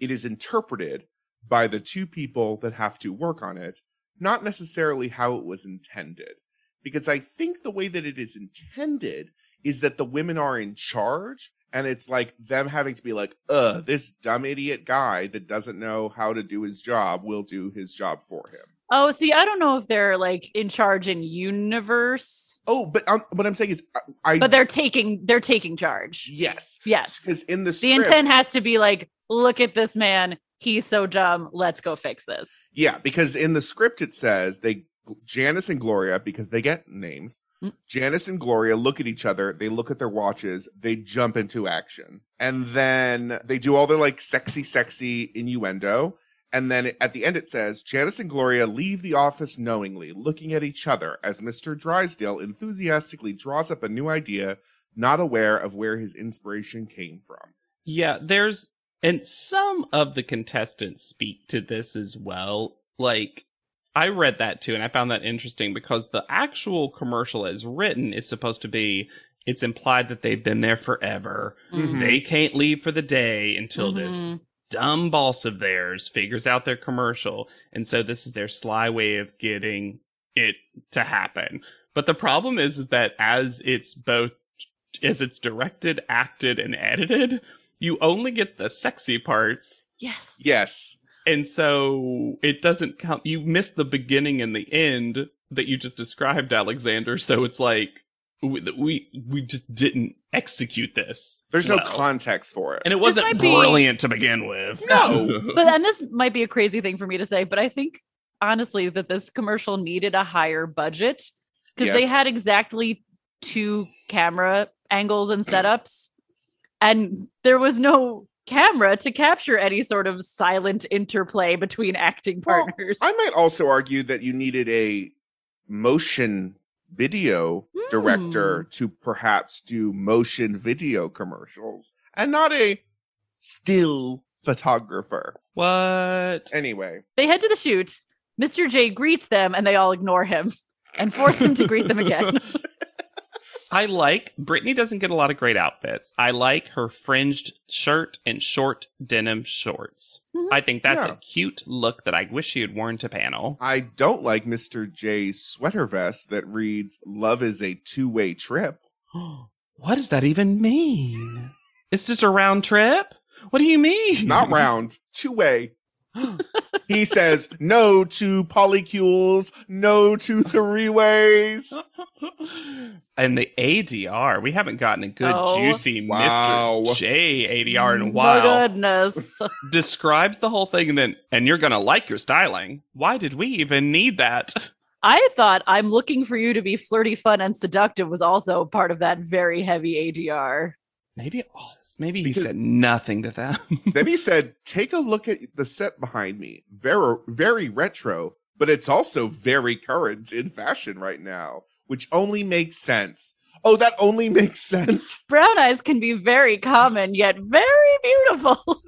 it is interpreted by the two people that have to work on it, not necessarily how it was intended. Because I think the way that it is intended is that the women are in charge and it's like them having to be like, uh, this dumb idiot guy that doesn't know how to do his job will do his job for him. Oh, see, I don't know if they're like in charge in universe, Oh, but um, what I'm saying is, I, I but they're taking they're taking charge. yes, Yes. because in the The script, intent has to be like, look at this man. He's so dumb. Let's go fix this. yeah, because in the script it says they Janice and Gloria because they get names. Mm. Janice and Gloria look at each other. They look at their watches. They jump into action, and then they do all their like sexy, sexy innuendo. And then at the end it says Janice and Gloria leave the office knowingly, looking at each other as Mr. Drysdale enthusiastically draws up a new idea, not aware of where his inspiration came from. Yeah, there's and some of the contestants speak to this as well. Like I read that too and I found that interesting because the actual commercial as written is supposed to be it's implied that they've been there forever. Mhm. They can't leave for the day until this Mhm. Dumb boss of theirs figures out their commercial. And so this is their sly way of getting it to happen. But the problem is, is that as it's both, as it's directed, acted, and edited, you only get the sexy parts. Yes. Yes. And so it doesn't come, you miss the beginning and the end that you just described, Alexander. So it's like, we, we, we just didn't execute this. There's no context for it. And it wasn't might be- brilliant to begin with. No. But and this might be a crazy thing for me to say, but I think honestly that this commercial needed a higher budget because they had exactly two camera angles and setups, and there was no camera to capture any sort of silent interplay between acting Well, partners. I might also argue that you needed a motion video director hmm. to perhaps do motion video commercials and not a still photographer. What? Anyway, they head to the shoot. Mr. J greets them, and they all ignore him and force him to greet them again. I like Brittany doesn't get a lot of great outfits. I like her fringed shirt and short denim shorts. Mhm. I think that's Yeah. a cute look that I wish she had worn to panel. I don't like Mr. J's sweater vest that reads "Love is a two-way trip." what does that even mean? It's just a round trip? What do you mean? Not round, two-way. He says no to polycules, no to three ways. and the ADR, we haven't gotten a good Oh. juicy Wow. Mr. J ADR in a My goodness. Describes the whole thing and then, and you're gonna like your styling. Why did we even need that? I thought I'm looking for you to be flirty, fun, and seductive was also part of that very heavy ADR. Maybe it was. Maybe he Because- said nothing to them. then he said, "Take a look at the set behind me. Very, very retro, but it's also very current in fashion right now, which only makes sense. Oh, that only makes sense. Brown eyes can be very common, yet very beautiful.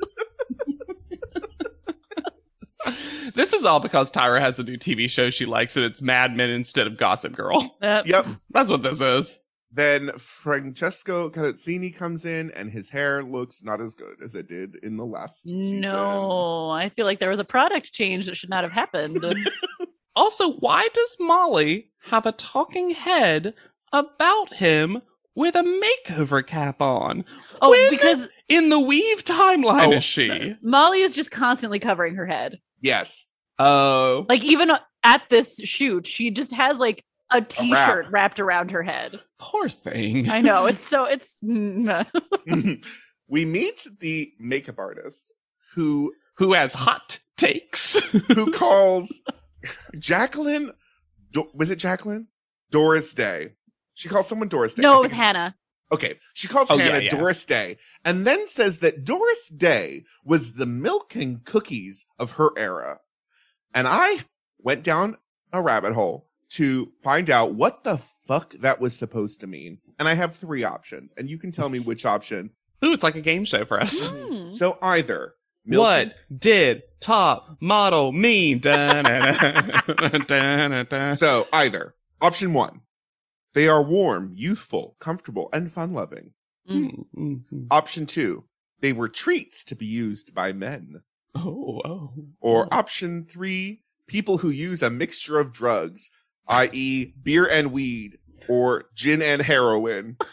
this is all because Tyra has a new TV show she likes and it's Mad Men instead of Gossip Girl. Uh, Yep. That's what this is. Then Francesco Carrozzini comes in, and his hair looks not as good as it did in the last season. No, I feel like there was a product change that should not have happened. Also, why does Molly have a talking head about him with a makeover cap on? oh, When because in the Weave timeline Oh. is she? Molly is just constantly covering her head. Yes. Oh. Like even at this shoot, she just has like a t-shirt wrapped around her head. Poor thing. I know it's so it's. Mm. we meet the makeup artist who Who has hot takes? who calls Jacqueline. Do- was it Jacqueline? Doris Day. She calls someone Doris Day. No, it was Hannah. Okay, she calls Oh, yeah, Hannah yeah. Doris Day, and then says that Doris Day was the milk and cookies of her era. And I went down a rabbit hole to find out what the fuck that was supposed to mean. And I have three options, and you can tell me which option. Ooh, it's like a game show for us. Hmm. So either milk What did top model mean? So either option one, they are warm, youthful, comfortable, and fun loving. Mm, mm, mm. Option two, they were treats to be used by men. Oh, oh. Or option three, people who use a mixture of drugs, i.e., beer and weed, or gin and heroin.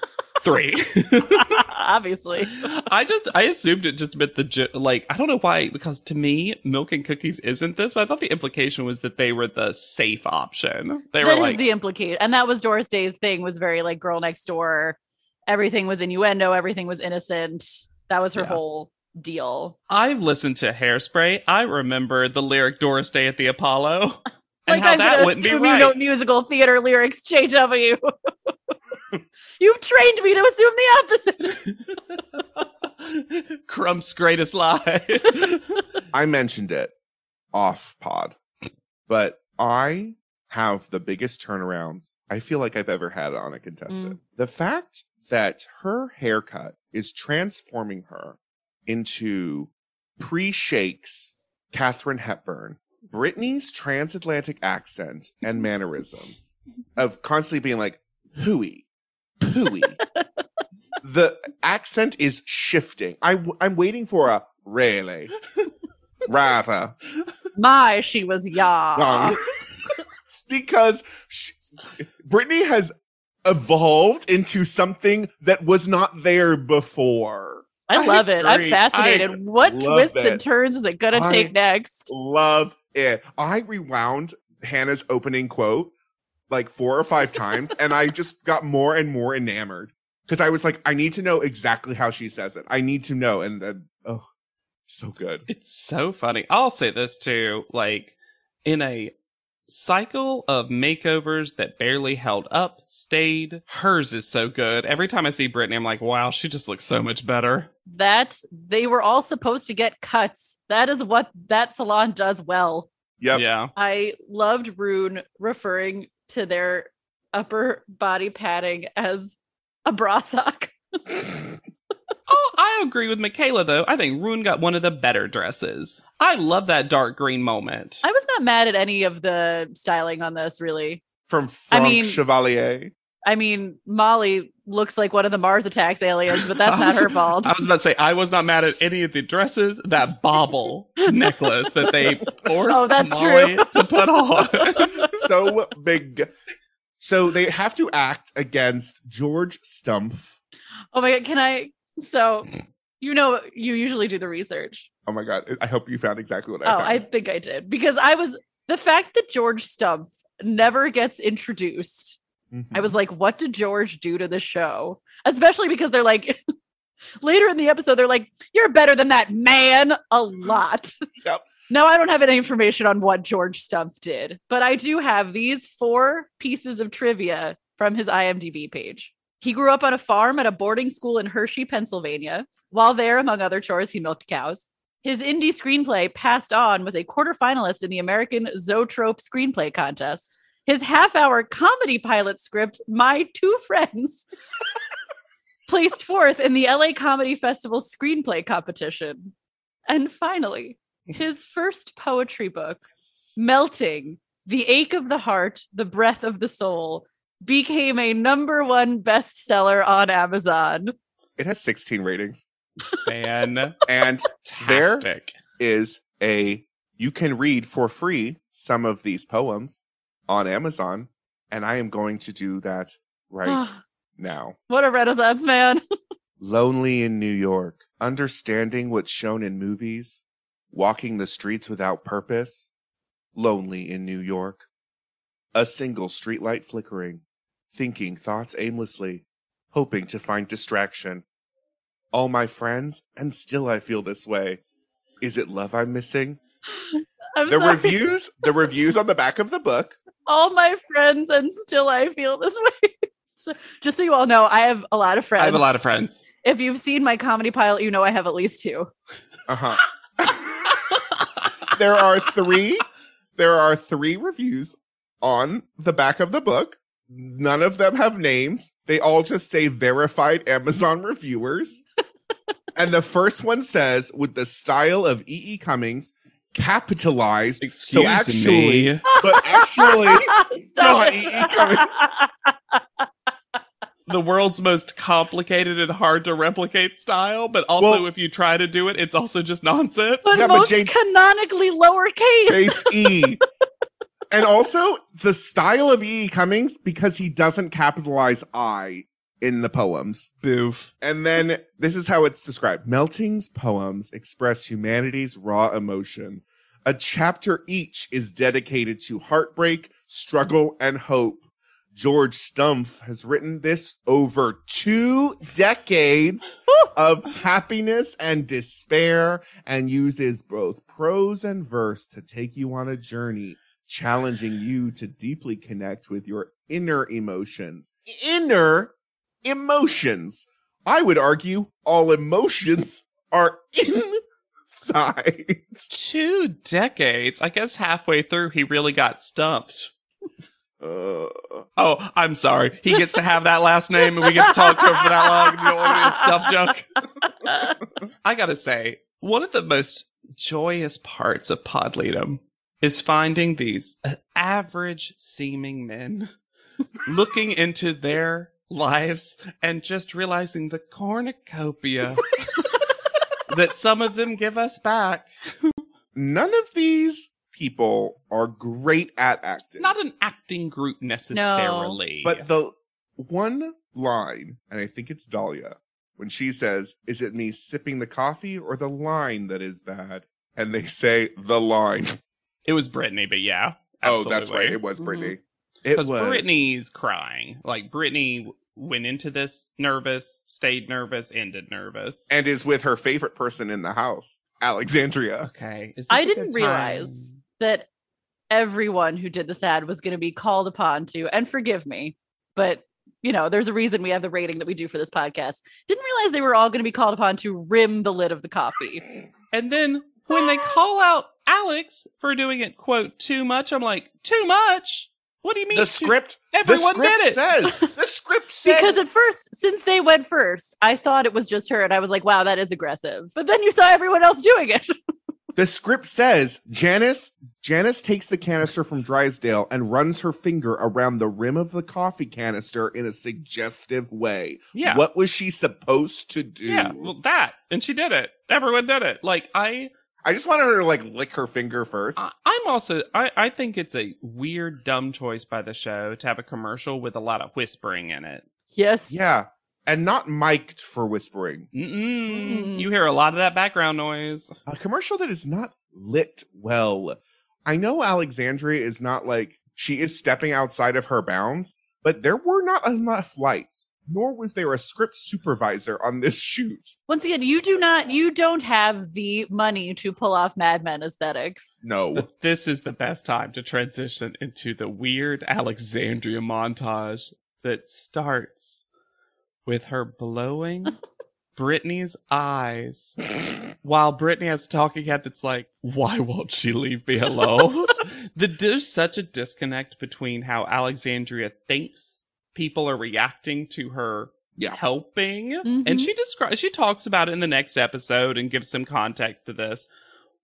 Three. Obviously. I just I assumed it just meant the gi- like I don't know why because to me milk and cookies isn't this but I thought the implication was that they were the safe option. They That were is like the implicate. And that was Doris Day's thing was very like girl next door. Everything was innuendo, everything was innocent. That was her Yeah. whole deal. I've listened to Hairspray. I remember the lyric Doris Day at the Apollo and like how I'm that gonna wouldn't be right. you know musical theater lyrics, JW. You've trained me to assume the opposite. Crump's greatest lie. I mentioned it off pod, but I have the biggest turnaround I feel like I've ever had on a contestant. Mm. The fact that her haircut is transforming her into pre shakes Katharine Hepburn, Brittany's transatlantic accent and mannerisms of constantly being like, hooey, pooey. the accent is shifting. I, I'm waiting for a really, rather, My, she was ya. young. because sh Britney has evolved into something that was not there before. I I love it. I'm fascinated. I what twists it. and turns is it gonna take next? Love it. I rewound Hannah's opening quote like four or five times and I just got more and more enamored because I was like, I need to know exactly how she says it. I need to know. And then, oh, so good. It's so funny. I'll say this too, like in a cycle of makeovers that barely held up, stayed, hers is so good. Every time I see Brittany, I'm like, wow, she just looks so much better. That they were all supposed to get cuts. That is what that salon does well. Yep. Yeah. I loved Rune referring to their upper body padding as a bra sock. Oh, I agree with Michaela though. I think Rune got one of the better dresses. I love that dark green moment. I was not mad at any of the styling on this, really. From I mean- Chevalier. I mean, Molly looks like one of the Mars Attacks aliens, but that's I not her fault. I was about to say I was not mad at any of the dresses. That bauble necklace that they forced Oh, that's Molly true. to put on. so big. So they have to act against George Stumpf. Oh my god, can I? So, you know, you usually do the research. Oh my god! I hope you found exactly what I Oh, found. I think I did because I was the fact that George Stumpf never gets introduced. Mhm. I was like, what did George do to the show? Especially because they're like later in the episode, they're like, You're better than that man a lot. Yep. Now I don't have any information on what George Stumpf did, but I do have these four pieces of trivia from his IMDb page. He grew up on a farm at a boarding school in Hershey, Pennsylvania. While there, among other chores, he milked cows. His indie screenplay, Passed On, was a quarterfinalist in the American Zoetrope Screenplay Contest. His half hour comedy pilot script, My Two Friends, placed fourth in the LA Comedy Festival Screenplay Competition. And finally, his first poetry book, Melting, The Ache of the Heart, The Breath of the Soul, became a number one bestseller on Amazon. it has 16 ratings, Fantastic. and There- is a you can read for free some of these poems on Amazon, and I am going to do that right now. what a renaissance man. Lonely in New York, understanding what's shown in movies, walking the streets without purpose. Lonely in New York. A single streetlight flickering, thinking thoughts aimlessly, hoping to find distraction. all my friends, and still I feel this way. Is it love I'm missing? I'm The sorry. reviews, the reviews on the back of the book. all my friends, and still I feel this way. So- Just so you all know, I have a lot of friends. I have a lot of friends. If you've seen my comedy pilot, you know I have at least two. Uh huh. there are three. There are three reviews on the back of the book. None of them have names. They all just say verified Amazon reviewers. and the first one says, with the style of E. E. Cummings, capitalized. Excuse so actually, me. but actually, Stop not E. E. Cummings. The world's most complicated and hard to replicate style, but also Well- if you try to do it, it's also just nonsense. but Yeah, but most Jane- canonically lowercase. Base E. And also the style of E. E. Cummings because he doesn't capitalize I in the poems. Boof. And then this is how it's described. Melting's poems express humanity's raw emotion. A chapter each is dedicated to heartbreak, struggle, and hope. George Stumpf has written this over two decades of happiness and despair and uses both prose and verse to take you on a journey, challenging you to deeply connect with your inner emotions. Inner emotions. I would argue all emotions are inside. Two decades. I guess halfway through he really got stumped. Uh, Oh, I'm sorry. He gets to have that last name and we get to talk to him for that long and you don't want to be a stuff junk. I gotta say, one of the most joyous parts of Podleadum is finding these average seeming men looking into their lives and just realizing the cornucopia that some of them give us back. none of these people are great at acting. Not an acting group necessarily. But the one line, and I think it's Dahlia, when she says, Is it me sipping the coffee or the line that is bad? And they say, The line. It was Brittany, but yeah. Oh, that's right. It was. Brittany. Mm-hmm. It Because was. Brittany's crying. Like Brittany went into this nervous, stayed nervous, ended nervous. And is with her favorite person in the house, Alexandria. okay, is this I a didn't realize that everyone who did this ad was going to be called upon to, and forgive me, but you know, there's a reason we have the rating that we do for this podcast. Didn't realize they were all going to be called upon to rim the lid of the coffee. And then when they call out Alex for doing it, quote, too much, I'm like, too much? What do you mean? The too- script, Everyone the script did it. says, the script says. Because at first, since they went first, I thought it was just her, and I was like, "Wow, that is aggressive." But then you saw everyone else doing it. the script says Janice, Janice takes the canister from Drysdale and runs her finger around the rim of the coffee canister in a suggestive way. Yeah. What was she supposed to do? Yeah, well, that. And she did it. Everyone did it. Like, I. I just wanted her to like lick her finger first. I- I'm also I, I think it's a weird dumb choice by the show to have a commercial with a lot of whispering in it. yes. yeah. And not mic'd for whispering. Mm-mm. Mm. You hear a lot of that background noise. A commercial that is not lit well. I know Alexandria is not like she is stepping outside of her bounds, but there were not enough lights, nor was there a script supervisor on this shoot. Once again, you do not, you don't have the money to pull off Mad Men aesthetics. No. This is the best time to transition into the weird Alexandria montage that starts with her blowing Brittany's eyes while Brittany has a talking head that's like, why won't she leave me alone? the, there's such a disconnect between how Alexandria thinks people are reacting to her Yeah. helping. Mhm. And she describes, she talks about it in the next episode and gives some context to this.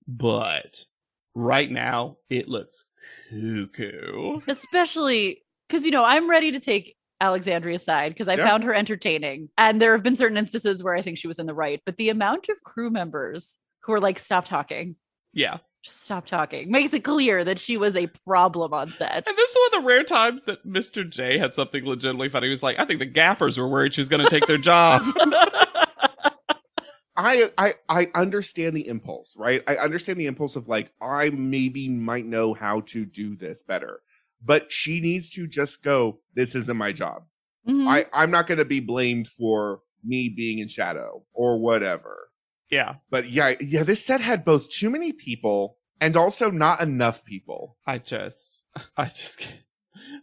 But right now, it looks cuckoo. Especially because, you know, I'm ready to take Alexandria's side because I Yeah. found her entertaining. And there have been certain instances where I think she was in the right. But the amount of crew members who are like, stop talking, Yeah. Just stop talking, makes it clear that she was a problem on set. And this is one of the rare times that Mr. J had something legitimately funny. He was like, I think the gaffers were worried she was going to take their job. I I I understand the impulse, right? I understand the impulse of like I maybe might know how to do this better. But she needs to just go, this isn't my job. Mhm. I, I'm not going to be blamed for me being in shadow or whatever. Yeah. But yeah, yeah, this set had both too many people and also not enough people. I just, I just can't.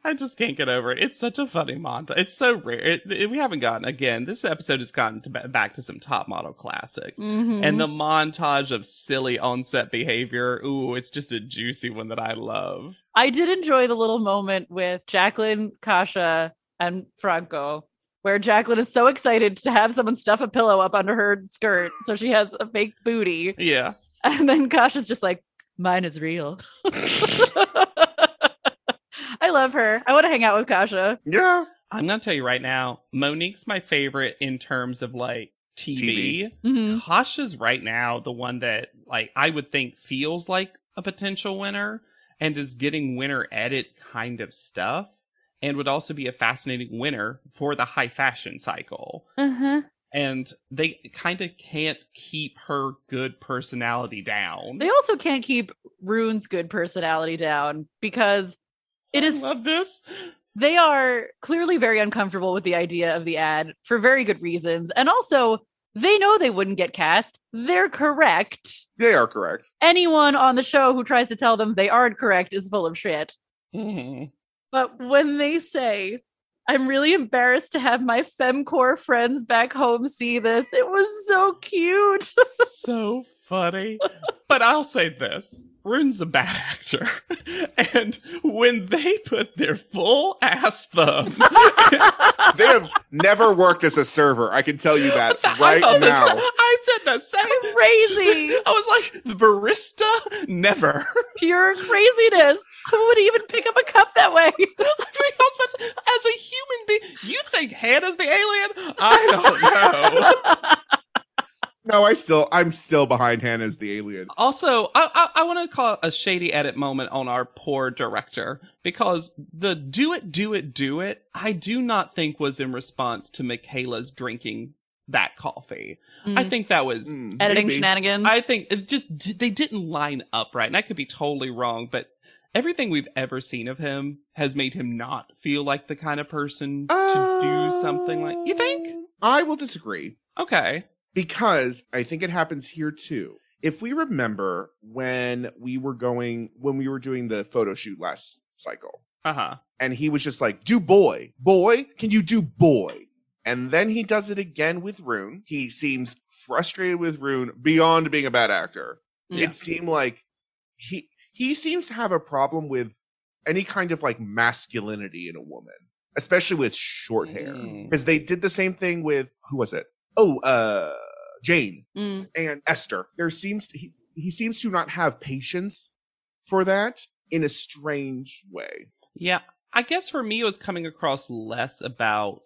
I just can't get over it. It's such a funny montage. It's so rare. It, it- we haven't gotten again. This episode has gotten to, back to some top model classics, Mhm. and the montage of silly on-set behavior. Ooh, it's just a juicy one that I love. I did enjoy the little moment with Jacqueline, Kasia, and Franco, where Jacqueline is so excited to have someone stuff a pillow up under her skirt, so she has a fake booty, Yeah, and then Kasia's just like, "Mine is real." I love her. I want to hang out with Kasia. Yeah. I'm gonna tell you right now, Monique's my favorite in terms of like TV. Mhm. Kasia's right now the one that like I would think feels like a potential winner and is getting winner edit kind of stuff and would also be a fascinating winner for the high fashion cycle. Uh-huh. And they kind of can't keep her good personality down. They also can't keep Rune's good personality down because it I is love this. they are clearly very uncomfortable with the idea of the ad for very good reasons. And also, they know they wouldn't get cast. They're correct. They are correct. Anyone on the show who tries to tell them they aren't correct is full of shit. Mhm. But when they say, I'm really embarrassed to have my femcore friends back home see this, it was so cute. so funny. But I'll say this. Rune's a bad actor. And when they put their full ass thumb They have never worked as a server. I can tell you that right thought the now. I said the same. Crazy. I was like, the barista? Never. Pure craziness. Who would even pick up a cup that way? I mean, I was about to say, as a human being, you think Hannah's the alien? I don't know. No, I still, I'm still behind Hannah as the alien. Also, I, I, I want to call a shady edit moment on our poor director because the do it, do it, do it, I do not think was in response to Michaela's drinking that coffee. I Mm. think that was, Mm, Editing maybe. shenanigans. I think it just, they didn't line up right. And I could be totally wrong, but everything we've ever seen of him has made him not feel like the kind of person to do something like, you think? I will disagree Okay. Because I think it happens here too. If we remember when we were going, when we were doing the photo shoot last cycle, Uh huh. and he was just like, do boy, boy, can you do boy? And then he does it again with Rune. He seems frustrated with Rune beyond being a bad actor. Yeah. It seemed like he he seems to have a problem with any kind of like masculinity in a woman, especially with short hair. Mm. Because they did the same thing with who was it? Oh, uh Jane Mm. and Esther. There seems to, he he seems to not have patience for that in a strange way. Yeah, I guess for me, it was coming across less about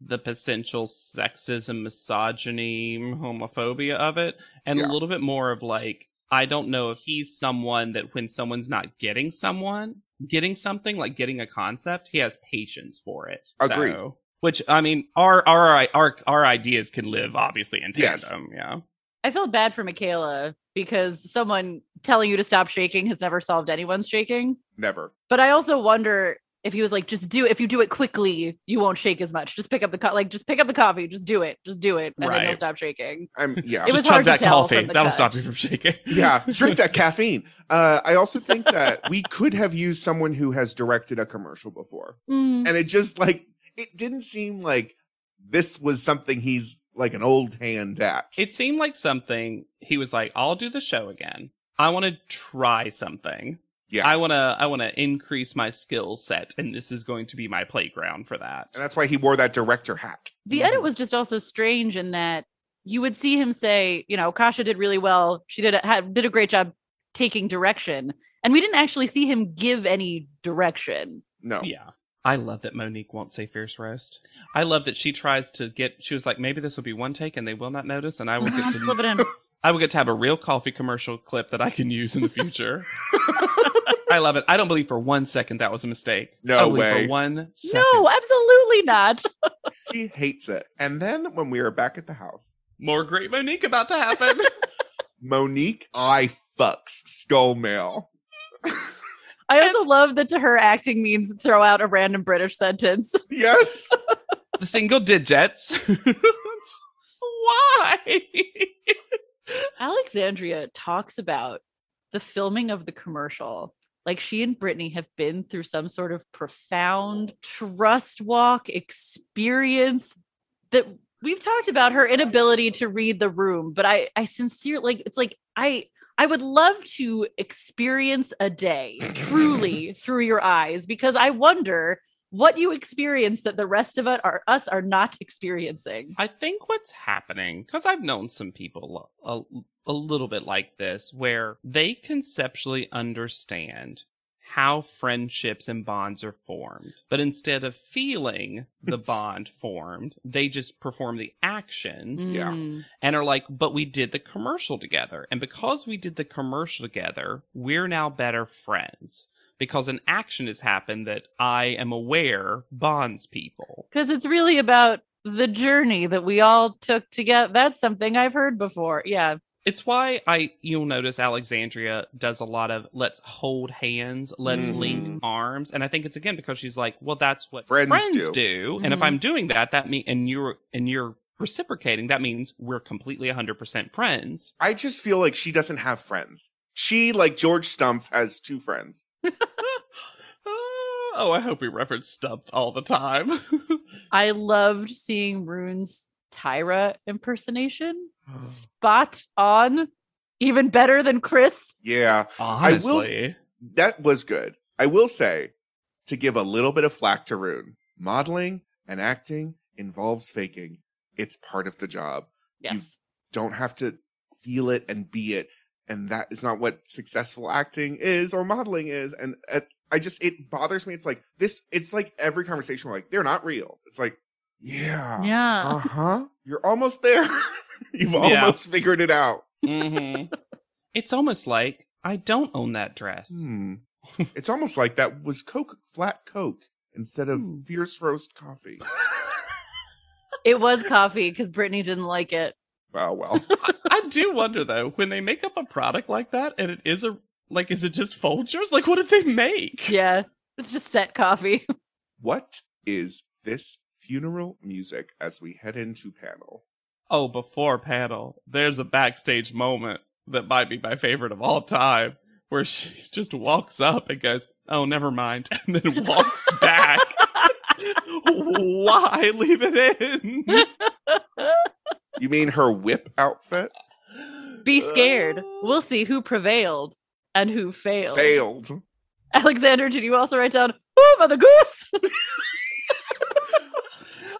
the potential sexism, misogyny, homophobia of it, and Yeah. a little bit more of like, I don't know if he's someone that when someone's not getting someone, getting something, like getting a concept, he has patience for it. Agreed. So- which, I mean, our, our, our, our ideas can live obviously in Yes. tandem. Yeah. I felt bad for Michaela because someone telling you to stop shaking has never solved anyone's shaking. Never. But I also wonder if he was like, just do if you do it quickly, you won't shake as much. Just pick up the co- like, just pick up the coffee, just do it, just do it, and then you'll stop shaking. I'm yeah. It was Just hard chug to that tell coffee. That'll cut. stop you from shaking. yeah, drink that caffeine. Uh, I also think that we could have used someone who has directed a commercial before. Mm. And it just like, it didn't seem like this was something he's like an old hand at. It seemed like something he was like, I'll do the show again. I want to try something. Yeah. I want to I want to increase my skill set and this is going to be my playground for that. and that's why he wore that director hat. The edit was just also strange in that you would see him say, you know, Kasia did really well. She did a, had, did a great job taking direction, and we didn't actually see him give any direction. No. Yeah. I love that Monique won't say fierce roast. I love that she tries to get she was like maybe this will be one take and they will not notice and I will get Slip it to in. I will get to have a real coffee commercial clip that I can use in the future. I love it. I don't believe for one second that was a mistake. No I believe way. For one second. No, absolutely not. She hates it. And then when we are back at the house, More great Monique about to happen. Monique, I fucks skull mail. I also love that to her acting means throw out a random British sentence. Yes. the single digits. Why? Alexandria talks about the filming of the commercial. Like she and Brittany have been through some sort of profound trust walk experience that we've talked about her inability to read the room, but I I sincerely like it's like I I would love to experience a day truly through your eyes because I wonder what you experience that the rest of it are us are not experiencing. I think what's happening, because I've known some people a, a little bit like this, where they conceptually understand how friendships and bonds are formed. But instead of feeling the bond formed, they just perform the actions Yeah. Mm. and are like, but we did the commercial together. And because we did the commercial together, we're now better friends. Because an action has happened that I am aware bonds people. because it's really about the journey that we all took together. That's something I've heard before. Yeah. It's why I you'll notice Alexandria does a lot of let's hold hands, let's Mhm. link arms, and I think it's again because she's like, well, that's what Friends friends, do. do, and if Mhm. I'm doing that, that mean and you're and you're reciprocating, that means we're completely 100% friends. I just feel like she doesn't have friends. She, like George Stumpf, has two friends. oh, I hope we reference Stumpf all the time. I loved seeing Rune's Tyra impersonation. Spot on. Even better than Chris. Yeah, Honestly, that was good. I will say, to give a little bit of flack to Rune, modeling and acting involves faking. It's part of the job. Yes. Don't have to feel it and be it. And that is not what successful acting is or modeling is. And uh, I just, it bothers me. It's like this, it's like every conversation, we're like, they're not real. It's like, yeah. Yeah. Uh huh. You're almost there. You've Yeah. almost figured it out. hmm it's almost like I don't own that dress. Hmm. it's almost like that was Coke, flat Coke instead of Hmm. fierce roast coffee. It was coffee because Brittany didn't like it. Oh, well. I do wonder though, when they make up a product like that and it is a like is it just Folgers? Like what did they make? Yeah. It's just set coffee. what is this funeral music as we head into panel? Oh, before panel, there's a backstage moment that might be my favorite of all time where she just walks up and goes, "Oh, never mind," and then walks back. Why leave it in? You mean her whip outfit? Be scared. We'll see who prevailed and who failed. Failed. Alexander, did you also write down, Oh, Mother Goose?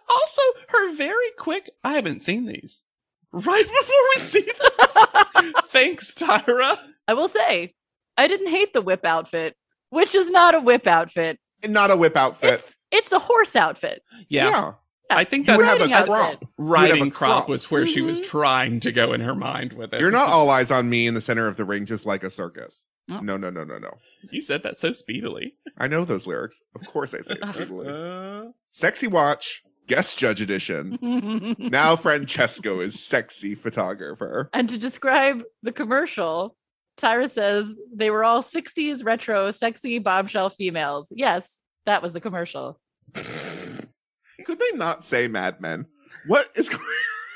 Also, her very quick. I haven't seen these. Right before we see them. Thanks, Tyra. I will say, I didn't hate the whip outfit, which is not a whip outfit. Not a whip outfit. It's, it's a horse outfit. Yeah, I think You that would have a crop. riding have a crop crop. was where she was Mhm. trying to go in her mind with it. You're not all eyes on me in the center of the ring, just like a circus. Oh. No, no, no, no, no. You said that so speedily. I know those lyrics. Of course I say it speedily. Uh, Sexy Watch, guest judge edition. Now Francesco is sexy photographer. and to describe the commercial, Tyra says they were all 60s retro, sexy bombshell females. Yes, that was the commercial. Could they not say Mad Men? What is going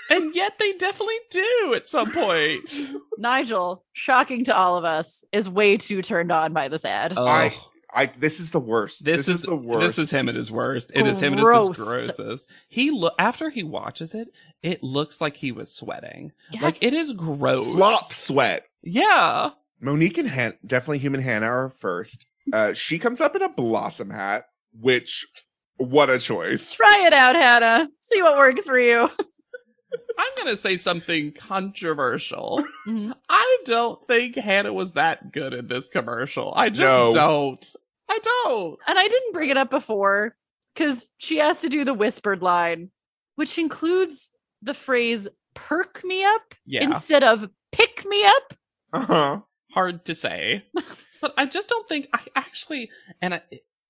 and yet they definitely do at some point. Nigel, shocking to all of us, is way too turned on by this ad. Oh, I- I this is the worst. this, is, the worst. This is him at his worst. It is him at his Gross. grossest. He look after he watches it, it looks like he was sweating. Yes. Like it is gross. flop sweat. Yeah. Monique and Han- definitely human Hannah are first. Uh, she comes up in a blossom hat, which what a choice. Try it out, Hannah. See what works for you. I'm gonna say something controversial. Mhm. I don't think Hannah was that good in this commercial. I just No. don't. I don't. And I didn't bring it up before because she has to do the whispered line, which includes the phrase perk me up Yeah. instead of pick me up. Uh-huh. hard to say. but I just don't think I actually and I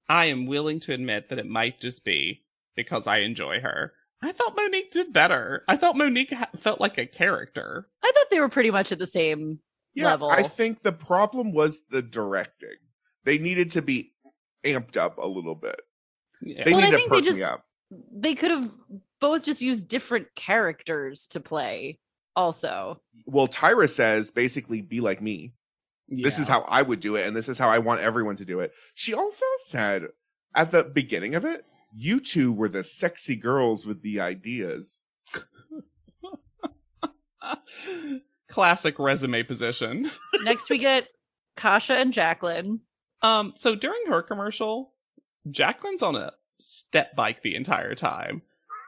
I am willing to admit that it might just be because I enjoy her. I thought Monique did better. I thought Monique ha- felt like a character. I thought they were pretty much at the same. Yeah, level. I think the problem was the directing. They needed to be amped up a little bit. Yeah. They Well, I need to think they perk me up. They could have both just used different characters to play. Also, Well, Tyra says basically be like me. This is how I would do it, and this is how I want everyone to do it. She also said at the beginning of it, you two were the sexy girls with the ideas. Classic resume position. next we get Kasia and Jacqueline. Um, so during her commercial, Jacqueline's on a step bike the entire time.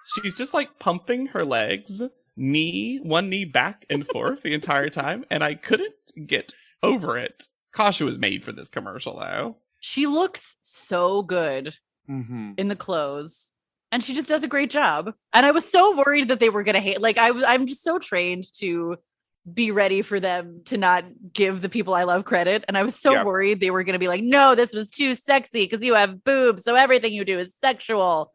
She's just like pumping her legs, knee, one knee back and forth the entire time, and I couldn't get over it. Kasia was made for this commercial though. She looks so good Mm-hmm. in the clothes. And she just does a great job. And I was so worried that they were gonna hate like I was I'm just so trained to be ready for them to not give the people I love credit. And I was so Yeah. worried they were gonna be like, no, this was too sexy because you have boobs, so everything you do is sexual.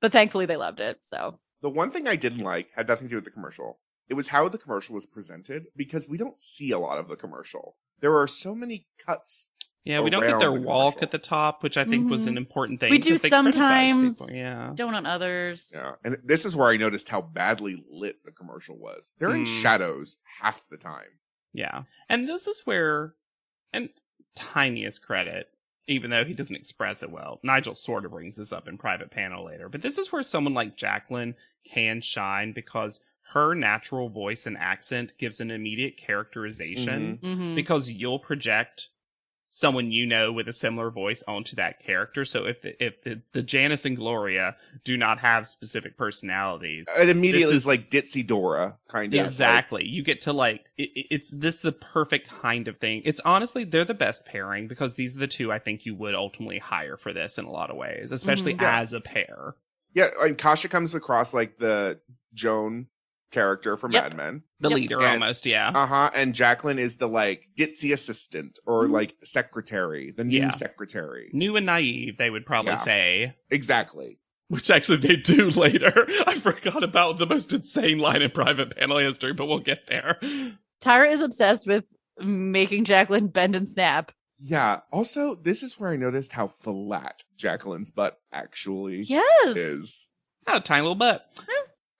But thankfully they loved it. So The one thing I didn't like had nothing to do with the commercial. It was how the commercial was presented because we don't see a lot of the commercial. There are so many cuts. Yeah, we don't get their the walk commercial. at the top, which I think was Mhm. an important thing. We do they sometimes. Yeah. don't on others. Yeah. And this is where I noticed how badly lit the commercial was. They're in Mm. shadows half the time. Yeah. And this is where, and tiniest credit, even though he doesn't express it well, Nigel sort of brings this up in private panel later, but this is where someone like Jacqueline can shine because her natural voice and accent gives an immediate characterization Mhm. because you'll project someone you know with a similar voice onto that character. So if the, if the, the Janice and Gloria do not have specific personalities, It immediately This is like Ditzy Dora, kind of. Exactly. you get to like it, it- it's this the perfect kind of thing. It's honestly they're the best pairing because these are the two I think you would ultimately hire for this in a lot of ways, especially Mhm. Yeah. as a pair. Yeah, and Kasia comes across like the Joan character from Yep. Mad Men. The Yep. leader And- almost, yeah. Uh huh. And Jacqueline is the like ditzy assistant or Mhm. like secretary, the new Yeah. secretary. New and naive, they would probably Yeah. say. Exactly. Which actually they do later. I forgot about the most insane line in private panel history, but we'll get there. Tyra is obsessed with making Jacqueline bend and snap. Yeah. Also, this is where I noticed how flat Jacqueline's butt actually Yes. is. Got a tiny little butt.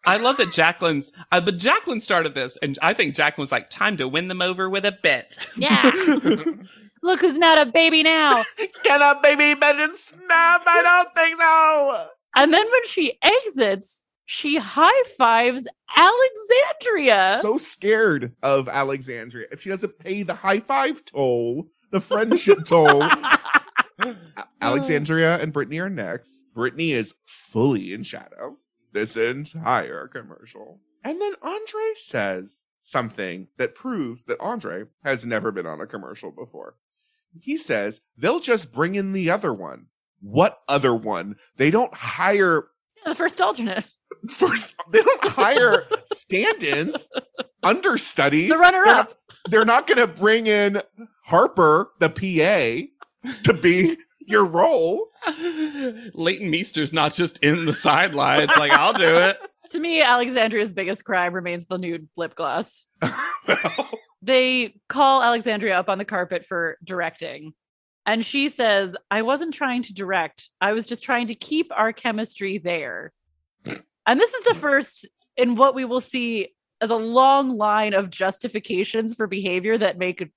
I love that Jacqueline's, uh, but Jacqueline started this, and I think Jacqueline's like, time to win them over with a bet. Yeah. Look who's not a baby now. Can a baby bend and snap? I don't think so. And then when she exits, she high fives Alexandria. So scared of Alexandria. If she doesn't pay the high five toll, the friendship toll, Alexandria and Brittany are next. Brittany is fully in shadow this entire commercial. And then Andre says something that proves that Andre has never been on a commercial before. He says they'll just bring in the other one. What other one? They don't hire the first alternate. first they don't hire stand-ins, understudies. The runner They're up. not- They're not going to bring in Harper, the PA, to be your role. Leighton Meester's not just in the sidelines, like, I'll do it. To me, Alexandria's biggest crime remains the nude lip gloss. well, They call Alexandria up on the carpet for directing. And she says, I wasn't trying to direct. I was just trying to keep our chemistry there. And this is the first in what we will see as a long line of justifications for behavior that make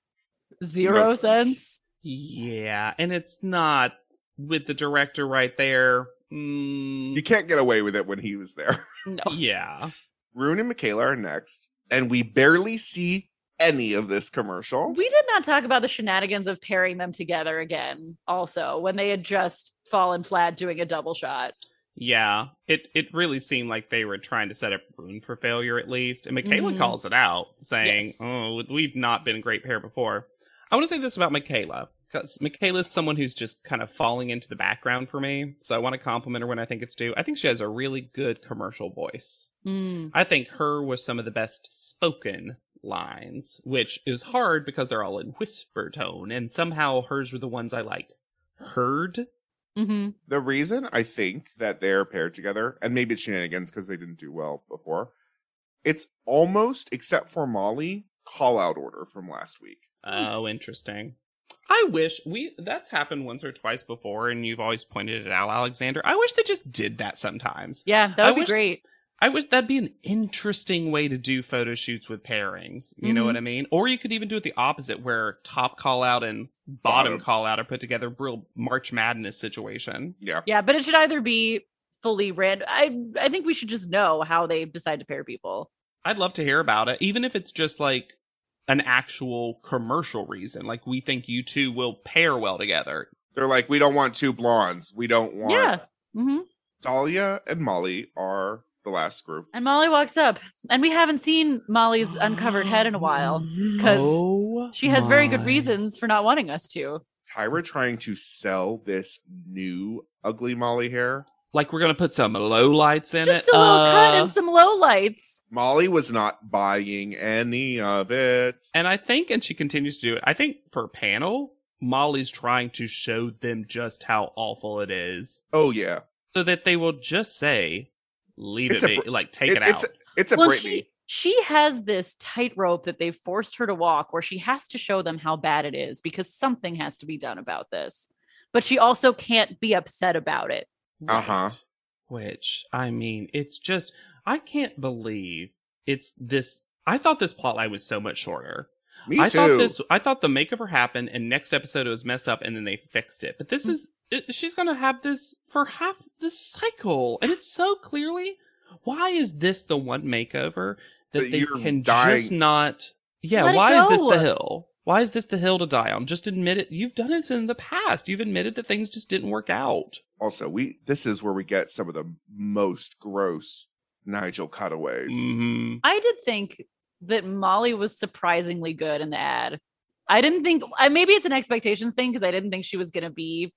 zero No sense. sense. Yeah, and it's not with the director right there. Mm, you can't get away with it when he was there. No. yeah. Rune and Michaela are next, and we barely see any of this commercial. We did not talk about the shenanigans of pairing them together again, also, when they had just fallen flat doing a double shot. Yeah, it it really seemed like they were trying to set up Rune for failure at least, and Michaela Mhm. calls it out, saying, Yes. "Oh, we've not been a great pair before." I want to say this about Michaela because Michaela's someone who's just kind of falling into the background for me, so I want to compliment her when I think it's due. I think she has a really good commercial voice. Mm. I think her was some of the best spoken lines, which is hard because they're all in whisper tone, and somehow hers were the ones I like heard. hmm The reason I think that they're paired together, and maybe it's shenanigans because they didn't do well before, it's almost, except for Molly, call out order from last week. Oh, interesting. I wish we that's happened once or twice before, and you've always pointed it out, Alexander. I wish they just did that sometimes. Yeah, that I would be wish- great. I wish that'd be an interesting way to do photo shoots with pairings. You know Mhm. what I mean? Or you could even do it the opposite, where top call out and bottom, Bottom. call out are put together, real March Madness situation. Yeah. Yeah, but it should either be fully random. I I think we should just know how they decide to pair people. I'd love to hear about it, even if it's just like an actual commercial reason. Like we think you two will pair well together. They're like, we don't want two blondes. We don't want Yeah. Mm-hmm. Dahlia and Molly are the last group. And Molly walks up, and we haven't seen Molly's uncovered head in a while. 'Cause Oh She has very good reasons for not wanting us to. Tyra trying to sell this new ugly Molly hair. Like we're gonna put some low lights in it. Just it. a little cut Uh, and some low lights. Molly was not buying any of it. And I think, and she continues to do it, I think for panel, Molly's trying to show them just how awful it is Oh yeah, so that they will just say, leave It's it, a br- like take It- it, it's out. it's a well, Britney. she she has this tightrope that they've forced her to walk, where she has to show them how bad it is because something has to be done about this. But she also can't be upset about it. Uh-huh. Which, I mean, it's just, I can't believe it's this. I thought this plotline was so much shorter. Me I too. thought this. I thought the makeover happened, and next episode it was messed up, and then they fixed it. But this Mm. is it, she's gonna have this for half the cycle, and it's so clearly. Why is this the one makeover that That they you're can dying- just not? Yeah, let it why is this the hill? Why is this the hill to die on? Just admit it. You've done it in the past. You've admitted that things just didn't work out. also, we this is where we get some of the most gross Nigel cutaways. hmm I did think that Molly was surprisingly good in the ad. I didn't think I maybe it's an expectations thing because I didn't think she was going to be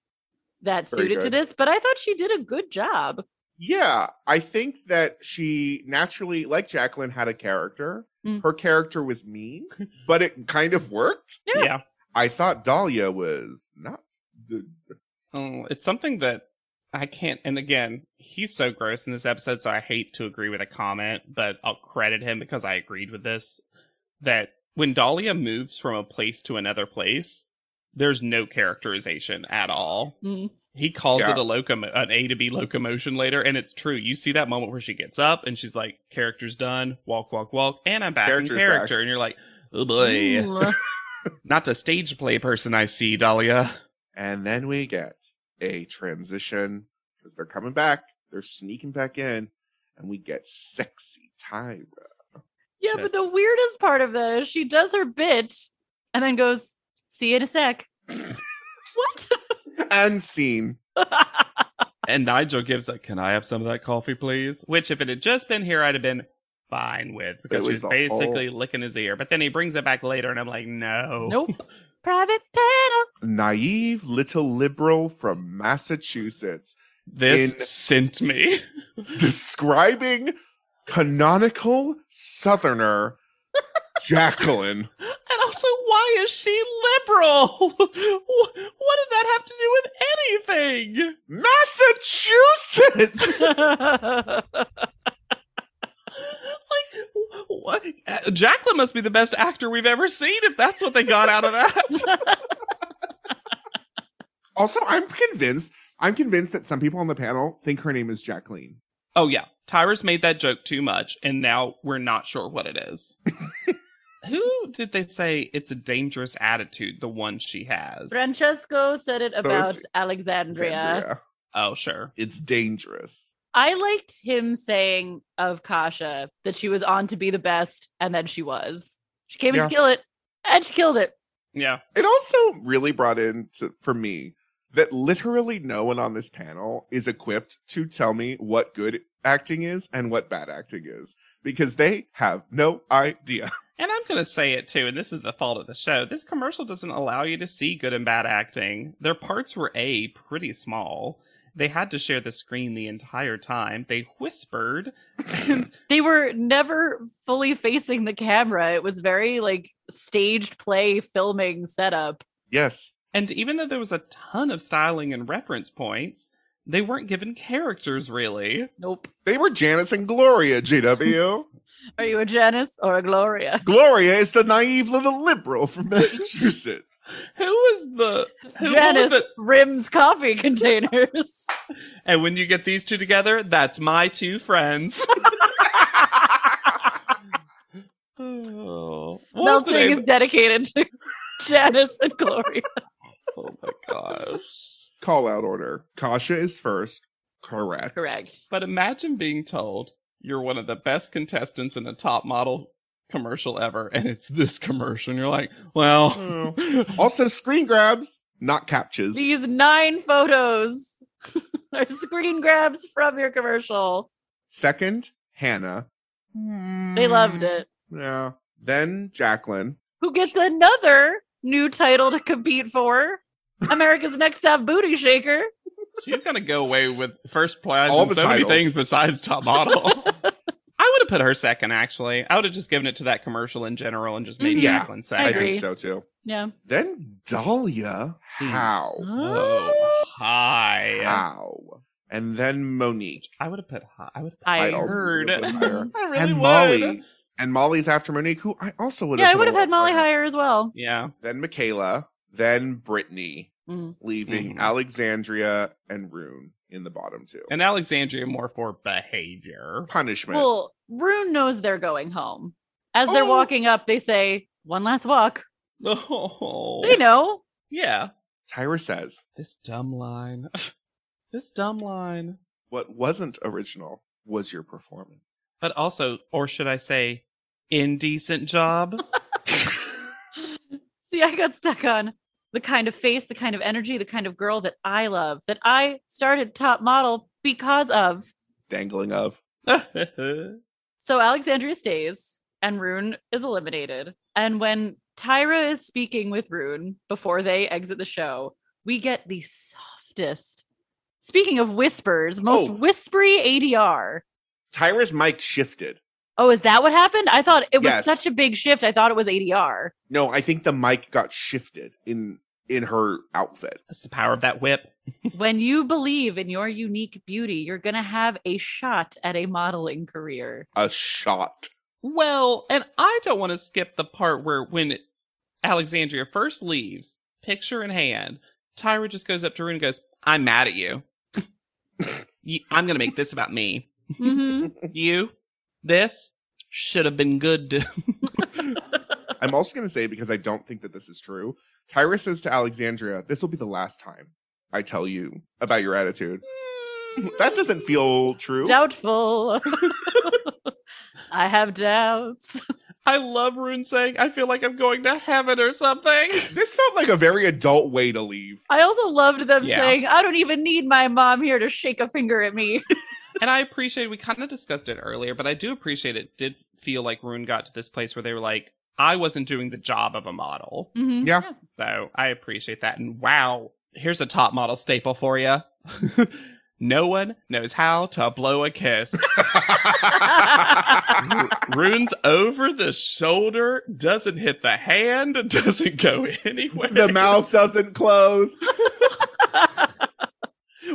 that Very suited to this, but I thought she did a good job. Yeah, I think that she naturally, like Jacqueline, had a character. Mm. Her character was mean, but it kind of worked. Yeah. yeah. I thought Dahlia was not good. Oh, it's something that I can't. And again, he's so gross in this episode, so I hate to agree with a comment, but I'll credit him because I agreed with this. That when Dahlia moves from a place to another place, there's no characterization at all. Mm. He calls Yeah. it a locomo- an A to B locomotion later, and it's true. You see that moment where she gets up and she's like, "Character's done. Walk, walk, walk," and I'm back Character's in back. character, and you're like, "Oh boy, mm. not a stage play person I see, Dahlia." And then we get a transition because they're coming back. They're sneaking back in, and we get sexy Tyra. Yeah, but the weirdest part of that is she does her bit and then goes, "See you in a sec." what? And scene. And Nigel gives like, "Can I have some of that coffee, please?" Which, if it had just been here, I'd have been fine with because was she's the basically licking his ear. But then he brings it back later, and I'm like, "No, nope. Private panel. Naive little liberal from Massachusetts this In- sent me." describing canonical Southerner Jacqueline. And also, why is she liberal? What did that have to do with anything? Massachusetts! Like, what? uh, Jacqueline must be the best actor we've ever seen if that's what they got out of that. also, I'm convinced. I'm convinced that some people on the panel think her name is Jacqueline. oh, yeah. Tyrus made that joke too much, and now we're not sure what it is. Who did they say it's a dangerous attitude, the one she has? Francesco said it about it's- Alexandria. Alexandria. oh, sure. It's dangerous. I liked him saying of Kasia that she was on to be the best, and then she was. She came Yeah. to kill it, and she killed it. Yeah. It also really brought in to, for me that literally no one on this panel is equipped to tell me what good acting is and what bad acting is because they have no idea. And I'm going to say it too, and this is the fault of the show. This commercial doesn't allow you to see good and bad acting. Their parts were A, pretty small. They had to share the screen the entire time. They whispered, and They were never fully facing the camera. It was very like staged play filming setup. Yes. and even though there was a ton of styling and reference points, they weren't given characters really. Nope. They were Janice and Gloria, GW. Are you a Janice or a Gloria? Gloria is the naive little liberal from Massachusetts. Who was the who Janice was the rims coffee containers. and when you get these two together, that's my two friends. oh, what was the Melting is dedicated to Janice and Gloria. Oh my gosh. Call out order. Kasia is first. Correct. Correct. But imagine being told you're one of the best contestants in a top model commercial ever, and it's this commercial, and you're like, well, Oh. Also, screen grabs, not captures. These nine photos are screen grabs from your commercial. Second, Hannah. Hmm. They loved it. Yeah. Then Jacqueline. Who gets another new title to compete for? America's Next Top Booty Shaker. she's gonna go away with first prize All in the so many things besides top model. I would have put her second, actually. I would have just given it to that commercial in general and just made Mhm. Yeah, Jacqueline I I second. agree. think so too. Yeah. Then Dahlia. How? Oh, hi. How? And then Monique. I would have put hi. I would have I I'd also heard. put them higher. I really and would. Molly. And Molly's after Monique, who I also would have. Yeah, I would have had Molly higher. higher as well. Yeah. Then Michaela. Then Brittany, Mhm. leaving Mhm. Alexandria and Rune in the bottom two. And Alexandria more for behavior. Punishment. Well, Rune knows they're going home. As they're Oh. walking up, they say, one last walk. Oh. They know. Yeah. Tyra says, This dumb line. this dumb line. "What wasn't original was your performance." But also, or should I say, indecent job? See, I got stuck on the kind of face, the kind of energy, the kind of girl that I love, that I started top model because of. Dangling of. So Alexandria stays and Rune is eliminated. And when Tyra is speaking with Rune before they exit the show, we get the softest. Speaking of whispers, most Oh. whispery ADR. Tyra's mic shifted. Oh, is that what happened? I thought it was Yes. such a big shift. I thought it was ADR. No, I think the mic got shifted in in her outfit. That's the power of that whip. when you believe in your unique beauty, you're going to have a shot at a modeling career. A shot. Well, and I don't want to skip the part where when Alexandria first leaves, picture in hand, Tyra just goes up to Rune and goes, I'm mad at you. You- I'm going to make this about me. hmm You, this should have been good. to- I'm also going to say because I don't think that this is true. Tyra says to Alexandria, "This will be the last time I tell you about your attitude." Mm. That doesn't feel true. Doubtful. I have doubts. I love Rune saying, I feel like I'm going to heaven or something. This felt like a very adult way to leave. I also loved them Yeah. saying, I don't even need my mom here to shake a finger at me. and I appreciate we kind of discussed it earlier, but I do appreciate it did feel like Rune got to this place where they were like, I wasn't doing the job of a model. Mhm. Yeah. So I appreciate that. And wow, here's a top model staple for you. no one knows how to blow a kiss. Rune's over the shoulder, doesn't hit the hand, doesn't go anywhere. the mouth doesn't close.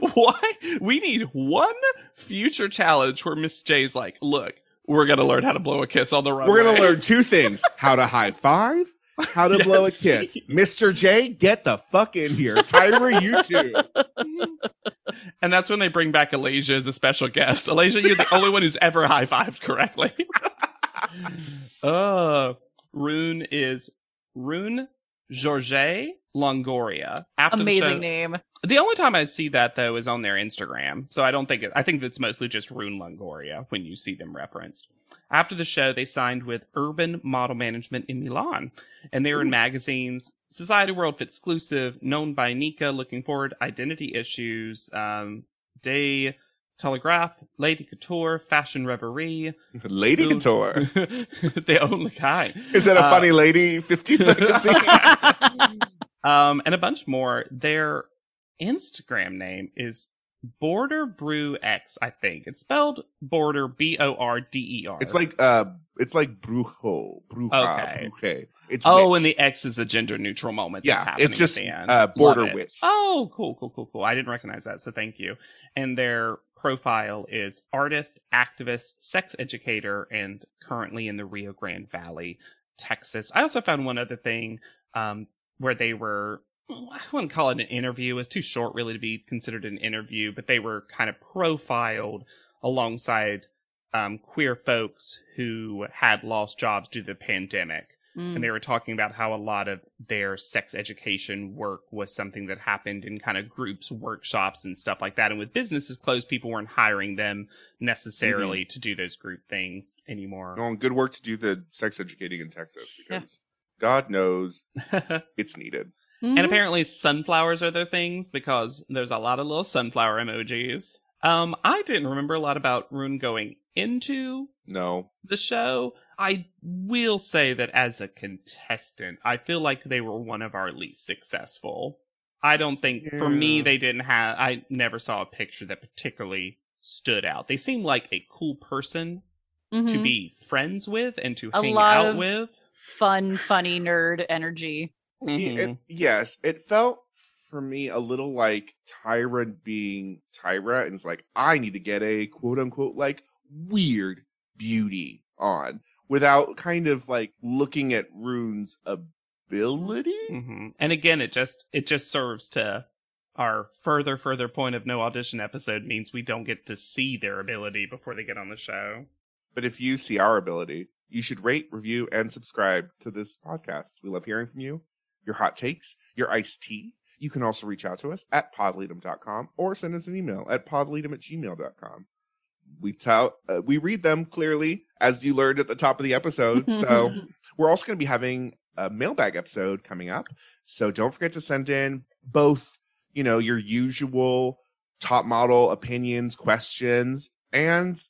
Why? We need one future challenge where Miss J's like, look, we're gonna learn how to blow a kiss on the runway. We're gonna learn two things: how to high five, how to blow a kiss. Mister J, get the fuck in here. Tyra, you too. and that's when they bring back Alasia as a special guest. Alasia, you're the only one who's ever high fived correctly. uh, Rune is Rune Georget Longoria. After the show- Amazing name. The only time I see that though is on their Instagram. So I don't think it, I think that's mostly just Rune Longoria when you see them referenced. After the show, they signed with Urban Model Management in Milan, and they're in magazines, Society World Fit exclusive, known by Nika, looking forward, identity issues, um, Day Telegraph, Lady Couture, Fashion Reverie, Lady Ooh. Couture. the only kind. Is that a Uh, funny lady 50s magazine? um, and a bunch more. Their Instagram name is Border Brew X, I think. It's spelled Border B O R D E R. it's like uh it's like brujo. Bruja. Okay. It's oh, witch. and the X is a gender neutral moment. Yeah, that's happening it's just, at the end. uh, border witch. Oh, cool, cool, cool, cool. I didn't recognize that, so thank you. And their profile is artist, activist, sex educator, and currently in the Rio Grande Valley, Texas. I also found one other thing um, where they were. I wouldn't call it an interview. It was too short, really, to be considered an interview. But they were kind of profiled alongside um, queer folks who had lost jobs due to the pandemic. Mm. And they were talking about how a lot of their sex education work was something that happened in kind of groups, workshops, and stuff like that. And with businesses closed, people weren't hiring them necessarily to do those group things anymore. Well, good work to do the sex educating in Texas because God knows it's needed. Mhm. And apparently sunflowers are their things because there's a lot of little sunflower emojis. Um, I didn't remember a lot about Rune going into No. the show. I will say that as a contestant, I feel like they were one of our least successful. I don't think for me they didn't have I never saw a picture that particularly stood out. They seemed like a cool person to Mhm. be friends with and to A hang lot out of- with. fun, funny nerd energy. Mhm. It- yes, it felt for me a little like Tyra being Tyra, and it's like I need to get a quote unquote like weird beauty on without kind of like looking at Rune's ability. hmm And again, it just it just serves to our further further point of no audition episode means we don't get to see their ability before they get on the show. But if you see our ability, you should rate, review, and subscribe to this podcast. We love hearing from you, your hot takes, your iced tea. You can also reach out to us at podleadum.com or send us an email at podleadum at gmail.com. We tell, uh, we read them clearly as you learned at the top of the episode. So we're also going to be having a mailbag episode coming up. So don't forget to send in both, you know, your usual top model opinions, questions, and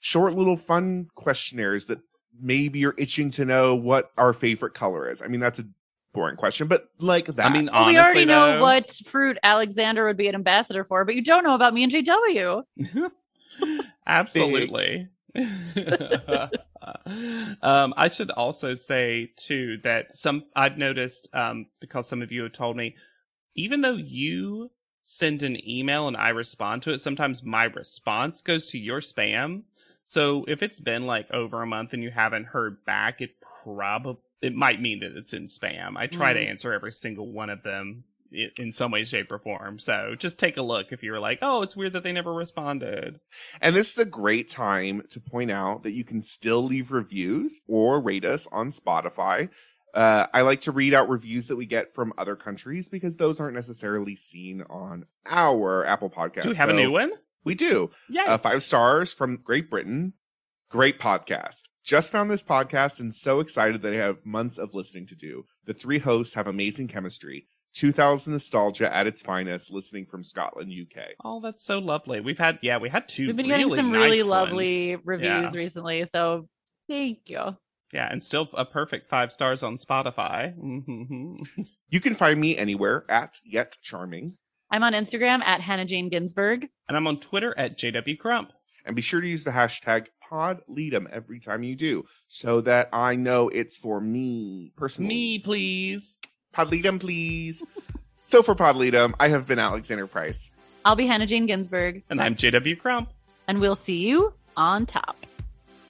short little fun questionnaires that maybe you're itching to know what our favorite color is. I mean, that's a boring question, but like that. I mean, Well, honestly, we already know what fruit Alexander would be an ambassador for, but you don't know about me and JW. Absolutely. um, I should also say too that some I've noticed um, because some of you have told me, even though you send an email and I respond to it, sometimes my response goes to your spam. So if it's been like over a month and you haven't heard back, it probably it might mean that it's in spam. I try to Mm. answer every single one of them in some way, shape, or form. So just take a look if you're like, oh, it's weird that they never responded. And this is a great time to point out that you can still leave reviews or rate us on Spotify. Uh, I like to read out reviews that we get from other countries because those aren't necessarily seen on our Apple podcast. Do we have a new one? We do. Yeah. Uh, five stars from Great Britain. Great podcast. Just found this podcast and so excited that I have months of listening to do. The three hosts have amazing chemistry. 2000 nostalgia at its finest, listening from Scotland, UK. oh, that's so lovely. We've had yeah, we had 2 We've been really getting some nice really ones. lovely reviews Yeah. recently, so thank you. Yeah, and still a perfect five stars on Spotify. hmm You can find me anywhere at Yet Charming. I'm on Instagram at Hannah Jane Ginsburg. And I'm on Twitter at JW Crump. And be sure to use the hashtag PodLeadum every time you do so that I know it's for me personally. Me, please. Podleadum, please. so for Podleadum, I have been Alexander Price. I'll be Hannah Jane Ginsburg, And I'm JW Crump. and we'll see you on top.